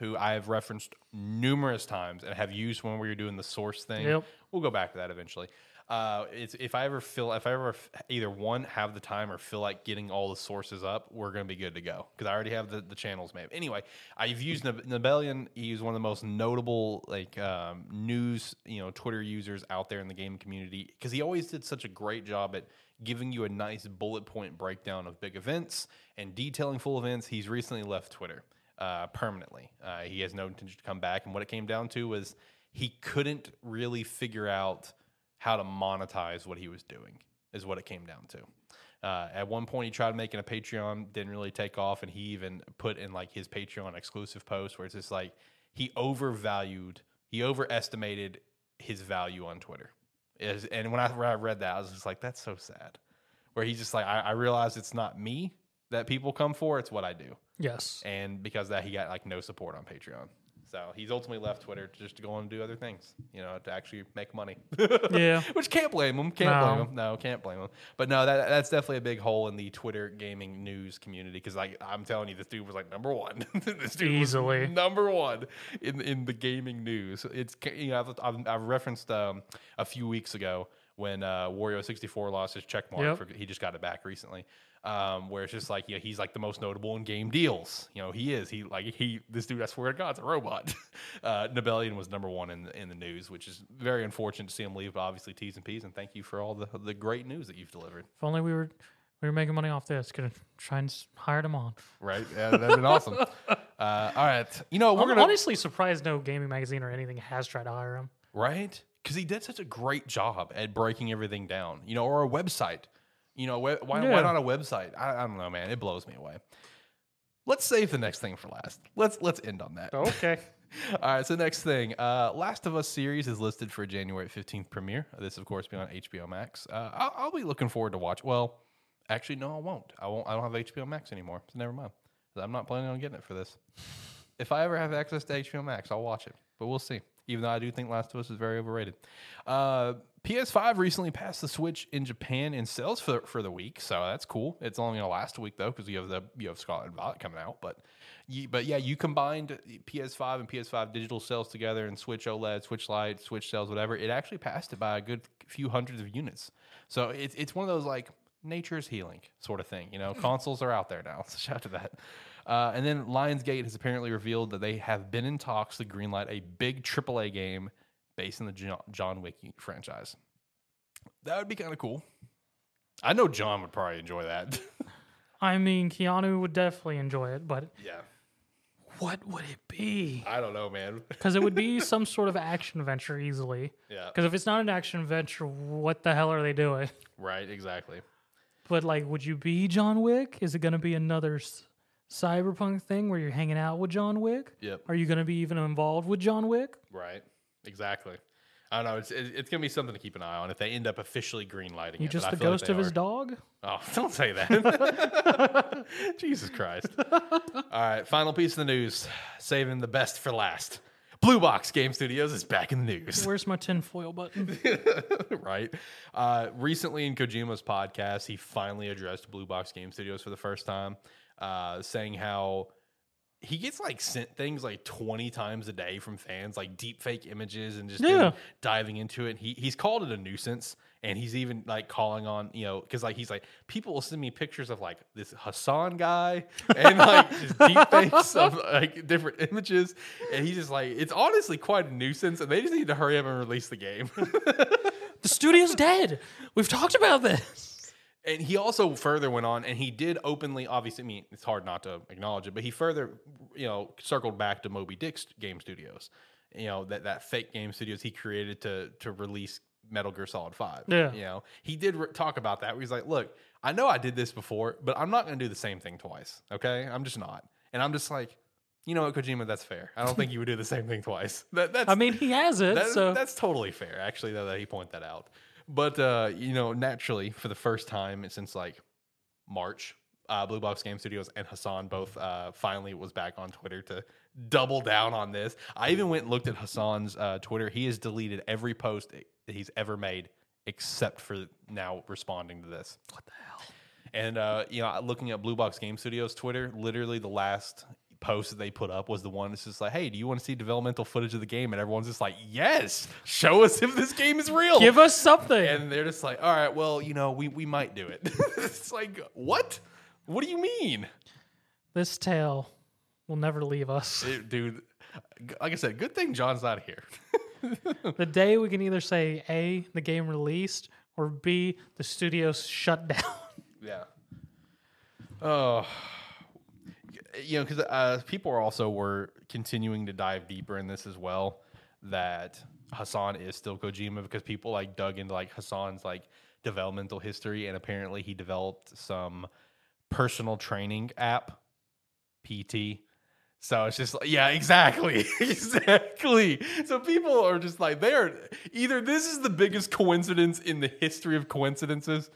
who I have referenced numerous times and have used when we were doing the source thing. Yep. We'll go back to that eventually. Uh, it's if I ever feel if I ever either one have the time or feel like getting all the sources up, we're gonna be good to go because I already have the, the channels made. Anyway, I've used Nibellion. He's one of the most notable like um, news you know Twitter users out there in the gaming community because he always did such a great job at giving you a nice bullet point breakdown of big events and detailing full events. He's recently left Twitter uh, permanently. Uh, he has no intention to come back. And what it came down to was he couldn't really figure out how to monetize what he was doing, is what it came down to. Uh, at one point, he tried making a Patreon, didn't really take off, and he even put in like his Patreon exclusive post where it's just like he overvalued, he overestimated his value on Twitter. Is and when I, when I read that, I was just like, that's so sad. Where he's just like, I, I realize it's not me that people come for; it's what I do Yes. and because of that he got like no support on patreon so he's ultimately left twitter to just to go on and do other things you know to actually make money Yeah. which can't blame him can't No. blame him no can't blame him but no that that's definitely a big hole in the twitter gaming news community because like i'm telling you this dude was like number one this dude was Easily. number one in in the gaming news it's you know i've, I've, I've referenced um, a few weeks ago when uh, Wario 64 lost his check mark. Yep. For, he just got it back recently. Um, where it's just like, yeah, he's like the most notable in game deals. You know, he is. He like he this dude. I swear to God, it's a robot. uh, was number one in the, in the news, which is very unfortunate to see him leave. But obviously, T's and P's, and thank you for all the the great news that you've delivered. If only we were we were making money off this. Gonna try and s- hired him on. Right? Yeah, that'd been awesome. Uh, all right, you know we're I'm gonna honestly surprised no gaming magazine or anything has tried to hire him. right because he did such a great job at breaking everything down. You know, or a website. You know, why, why, why Yeah. not a website? I, I don't know, man. It blows me away. Let's save the next thing for last. Let's let's end on that. Okay. All right, so next thing, uh, Last of Us series is listed for January fifteenth premiere. This, of course, be on HBO Max. Uh, I'll, I'll be looking forward to watch. Well, actually, no, I won't. I won't. I don't have HBO Max anymore. So never mind. I'm not planning on getting it for this. If I ever have access to HBO Max, I'll watch it. But we'll see. Even though I do think Last of Us is very overrated. Uh, PS5 recently passed the Switch in Japan in sales for, for the week, so that's cool. It's only gonna last a week though, because you have the you have Scarlet and Violet coming out. But you, but yeah, you combined PS5 and PS5 digital sales together, and Switch OLED, Switch Lite, Switch sales, whatever. It actually passed it by a good few hundreds of units. So it's it's one of those like nature's healing sort of thing. You know, consoles are out there now. So shout out to that. Uh, and then Lionsgate has apparently revealed that they have been in talks to greenlight a big AAA game based in the John Wick franchise. That would be kind of cool. I know John would probably enjoy that. I mean, Keanu would definitely enjoy it, but yeah. what would it be? I don't know, man. Because it would be some sort of action adventure easily. yeah. Because if it's not an action adventure, what the hell are they doing? Right, exactly. But like, would you be John Wick? Is it going to be another s- cyberpunk thing where you're hanging out with John Wick? Yep. Are you going to be even involved with John Wick? Right. Exactly. I don't know. It's it's gonna be something to keep an eye on if they end up officially green lighting. You it. just the like ghost they of his dog? Oh, don't say that. Jesus Christ. All right, final piece of the news. Saving the best for last. Blue Box Game Studios is back in the news. Where's my tinfoil button? right. Uh, recently in Kojima's podcast, he finally addressed Blue Box Game Studios for the first time, uh, saying how he gets like sent things like 20 times a day from fans, like deep fake images and just Yeah. diving into it. He, he's called it a nuisance. And he's even like calling on, you know, because like he's like, people will send me pictures of like this Hasan guy and like just deep fakes of like different images. And he's just like, it's honestly quite a nuisance. And they just need to hurry up and release the game. the studio's dead. We've talked about this. And he also further went on, and he did openly, obviously, I mean, it's hard not to acknowledge it, but he further, you know, circled back to Moby Dick's game studios. You know, that, that fake game studios he created to to release Metal Gear Solid 5. Yeah. You know, he did re- talk about that. He's like, look, I know I did this before, but I'm not going to do the same thing twice. Okay. I'm just not. And I'm just like, you know what, Kojima, that's fair. I don't think you would do the same thing twice. That, that's, I mean, he has it, that- so that's totally fair, actually, though, that he point that out. But uh, you know, naturally, for the first time since like March, uh, Blue Box Game Studios and Hasan both uh, finally was back on Twitter to double down on this. I even went and looked at Hasan's uh, Twitter. He has deleted every post that he's ever made except for now responding to this. what the hell? And uh, you know, looking at Blue Box Game Studios Twitter, literally the last post that they put up was the one that's just like, "Hey, do you want to see developmental footage of the game?" And everyone's just like, "Yes, show us if this game is real." Give us something. and they're just like, "All right, well, you know, we we might do it." it's like, what? What do you mean, this tale will never leave us. It- dude? Like I said, good thing John's not here. the day we can either say A, the game released, or B, the studio's shut down. Yeah. Oh, you know, because uh, people are also were continuing to dive deeper in this as well. That Hasan is still Kojima because people like dug into like Hasan's like developmental history, and apparently he developed some personal training app, PT. So it's just like, yeah, exactly, exactly. So people are just like, they are either this is the biggest coincidence in the history of coincidences,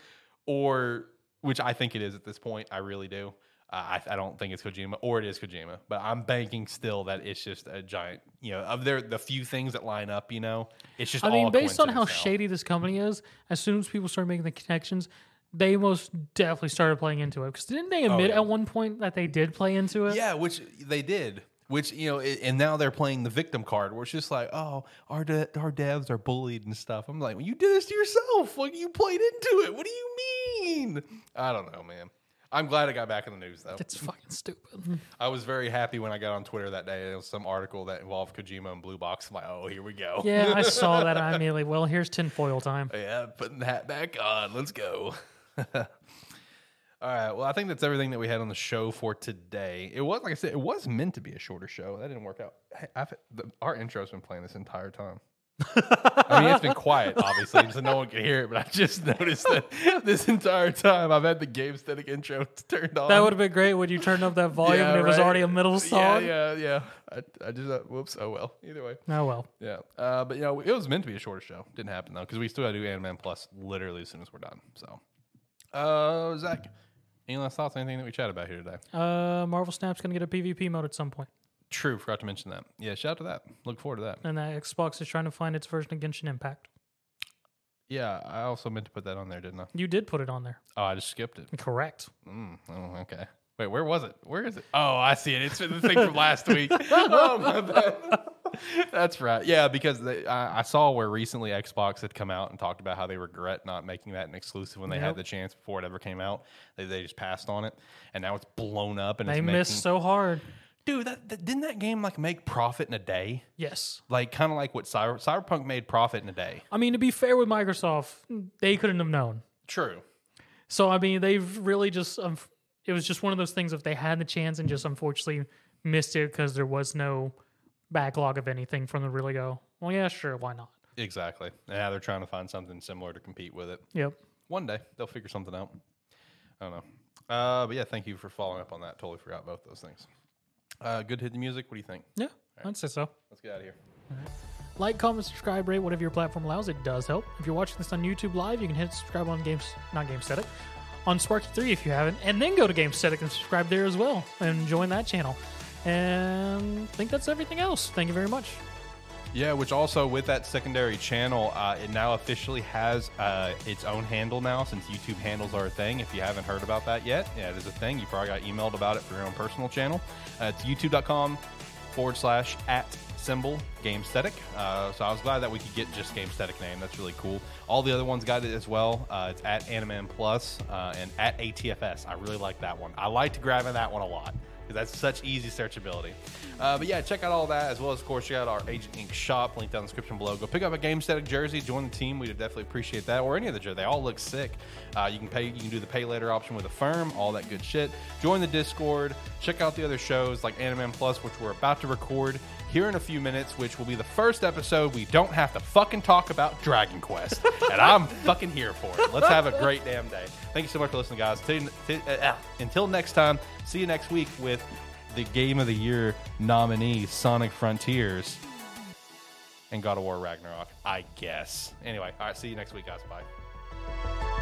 or which I think it is at this point. I really do. I, I don't think it's Kojima, or it is Kojima, but I'm banking still that it's just a giant. You know, of their the few things that line up, you know, it's just. I mean, all based on how now. shady this company is, as soon as people start making the connections, they most definitely started playing into it. Because didn't they oh, admit yeah. at one point that they did play into it? Yeah, which they did. Which you know, i- and now they're playing the victim card, where it's just like, oh, our de- our devs are bullied and stuff. I'm like, well, you did this to yourself. Like you played into it. What do you mean? I don't know, man. I'm glad it got back in the news though. It's fucking stupid. I was very happy when I got on Twitter that day. There was some article that involved Kojima and Blue Box. I'm like, oh, here we go. Yeah, I saw that. I immediately, well, here's tinfoil time. Yeah, putting the hat back on. Let's go. All right. Well, I think that's everything that we had on the show for today. It was, like I said, it was meant to be a shorter show. That didn't work out. Hey, I've, the, our intro's been playing this entire time. I mean, it's been quiet, obviously, so no one can hear it. But I just noticed that this entire time I've had the game static intro turned on. That would have been great when you turned up that volume Yeah, and it was already a middle song. Yeah, yeah, yeah. I, I just, uh, whoops. Oh well. Either way. Oh, well. Yeah, uh, but you know, it was meant to be a shorter show. Didn't happen though, because we still got to do Animan Plus literally as soon as we're done. So, uh, Zach, any last thoughts? Anything that we chat about here today? Uh, Marvel Snap's going to get a PvP mode at some point. True, forgot to mention that. Yeah, shout out to that. Look forward to that. And that Xbox is trying to find its version of Genshin Impact. Yeah, I also meant to put that on there, didn't I? You did put it on there. Oh, I just skipped it. Correct. Mm, oh, okay. Wait, where was it? Where is it? Oh, I see it. It's the thing from last week. Oh, my bad. That's right. Yeah, because they, I, I saw where recently Xbox had come out and talked about how they regret not making that an exclusive when they Yep. had the chance before it ever came out. They, they just passed on it, and now it's blown up. And They it's missed making, so hard. Dude. That, that didn't that game like make profit in a day? Yes. Like kind of like what Cyber, Cyberpunk made profit in a day. I mean, to be fair with Microsoft, they couldn't have known. True. So I mean, they've really just um, it was just one of those things. If they had the chance and just unfortunately missed it because there was no backlog of anything from the really go. Well, yeah, sure, why not? Exactly. And now they're trying to find something similar to compete with it. Yep. One day they'll figure something out. I don't know. Uh, but yeah, thank you for following up on that. Totally forgot both those things. Uh, good hit the music. What do you think? Yeah, I'd say so. Let's get out of here. Like, comment, subscribe, rate, whatever your platform allows. It does help. If you're watching this on YouTube live, you can hit subscribe on Games, not Game Static, on Sparky 3 if you haven't, and then go to Game Static and subscribe there as well and join that channel. And I think that's everything else. Thank you very much. Yeah, which also with that secondary channel, uh, it now officially has uh, its own handle now since YouTube handles are a thing. If you haven't heard about that yet, yeah, it is a thing. You probably got emailed about it for your own personal channel. Uh, it's youtube.com forward slash at symbol GameStatic. Uh, so I was glad that we could get just GameStatic name. That's really cool. All the other ones got it as well. Uh, it's at Animan Plus uh, and at ATFS. I really like that one. I liked grabbing that one a lot because that's such easy searchability. Uh, but yeah, check out all that as well as, of course, check out our Agent Ink shop. Link down in the description below. Go pick up a Game Static jersey. Join the team. We'd definitely appreciate that. Or any of the jersey. They all look sick. Uh, you can pay. You can do the pay later option with Affirm. All that good shit. Join the Discord. Check out the other shows like Animan Plus, which we're about to record here in a few minutes, which will be the first episode we don't have to fucking talk about Dragon Quest. and I'm fucking here for it. Let's have a great damn day. Thank you so much for listening, guys. Uh, uh, Until next time, see you next week with the Game of the Year nominee, Sonic Frontiers, and God of War Ragnarok, I guess. Anyway, all right, see you next week, guys. Bye.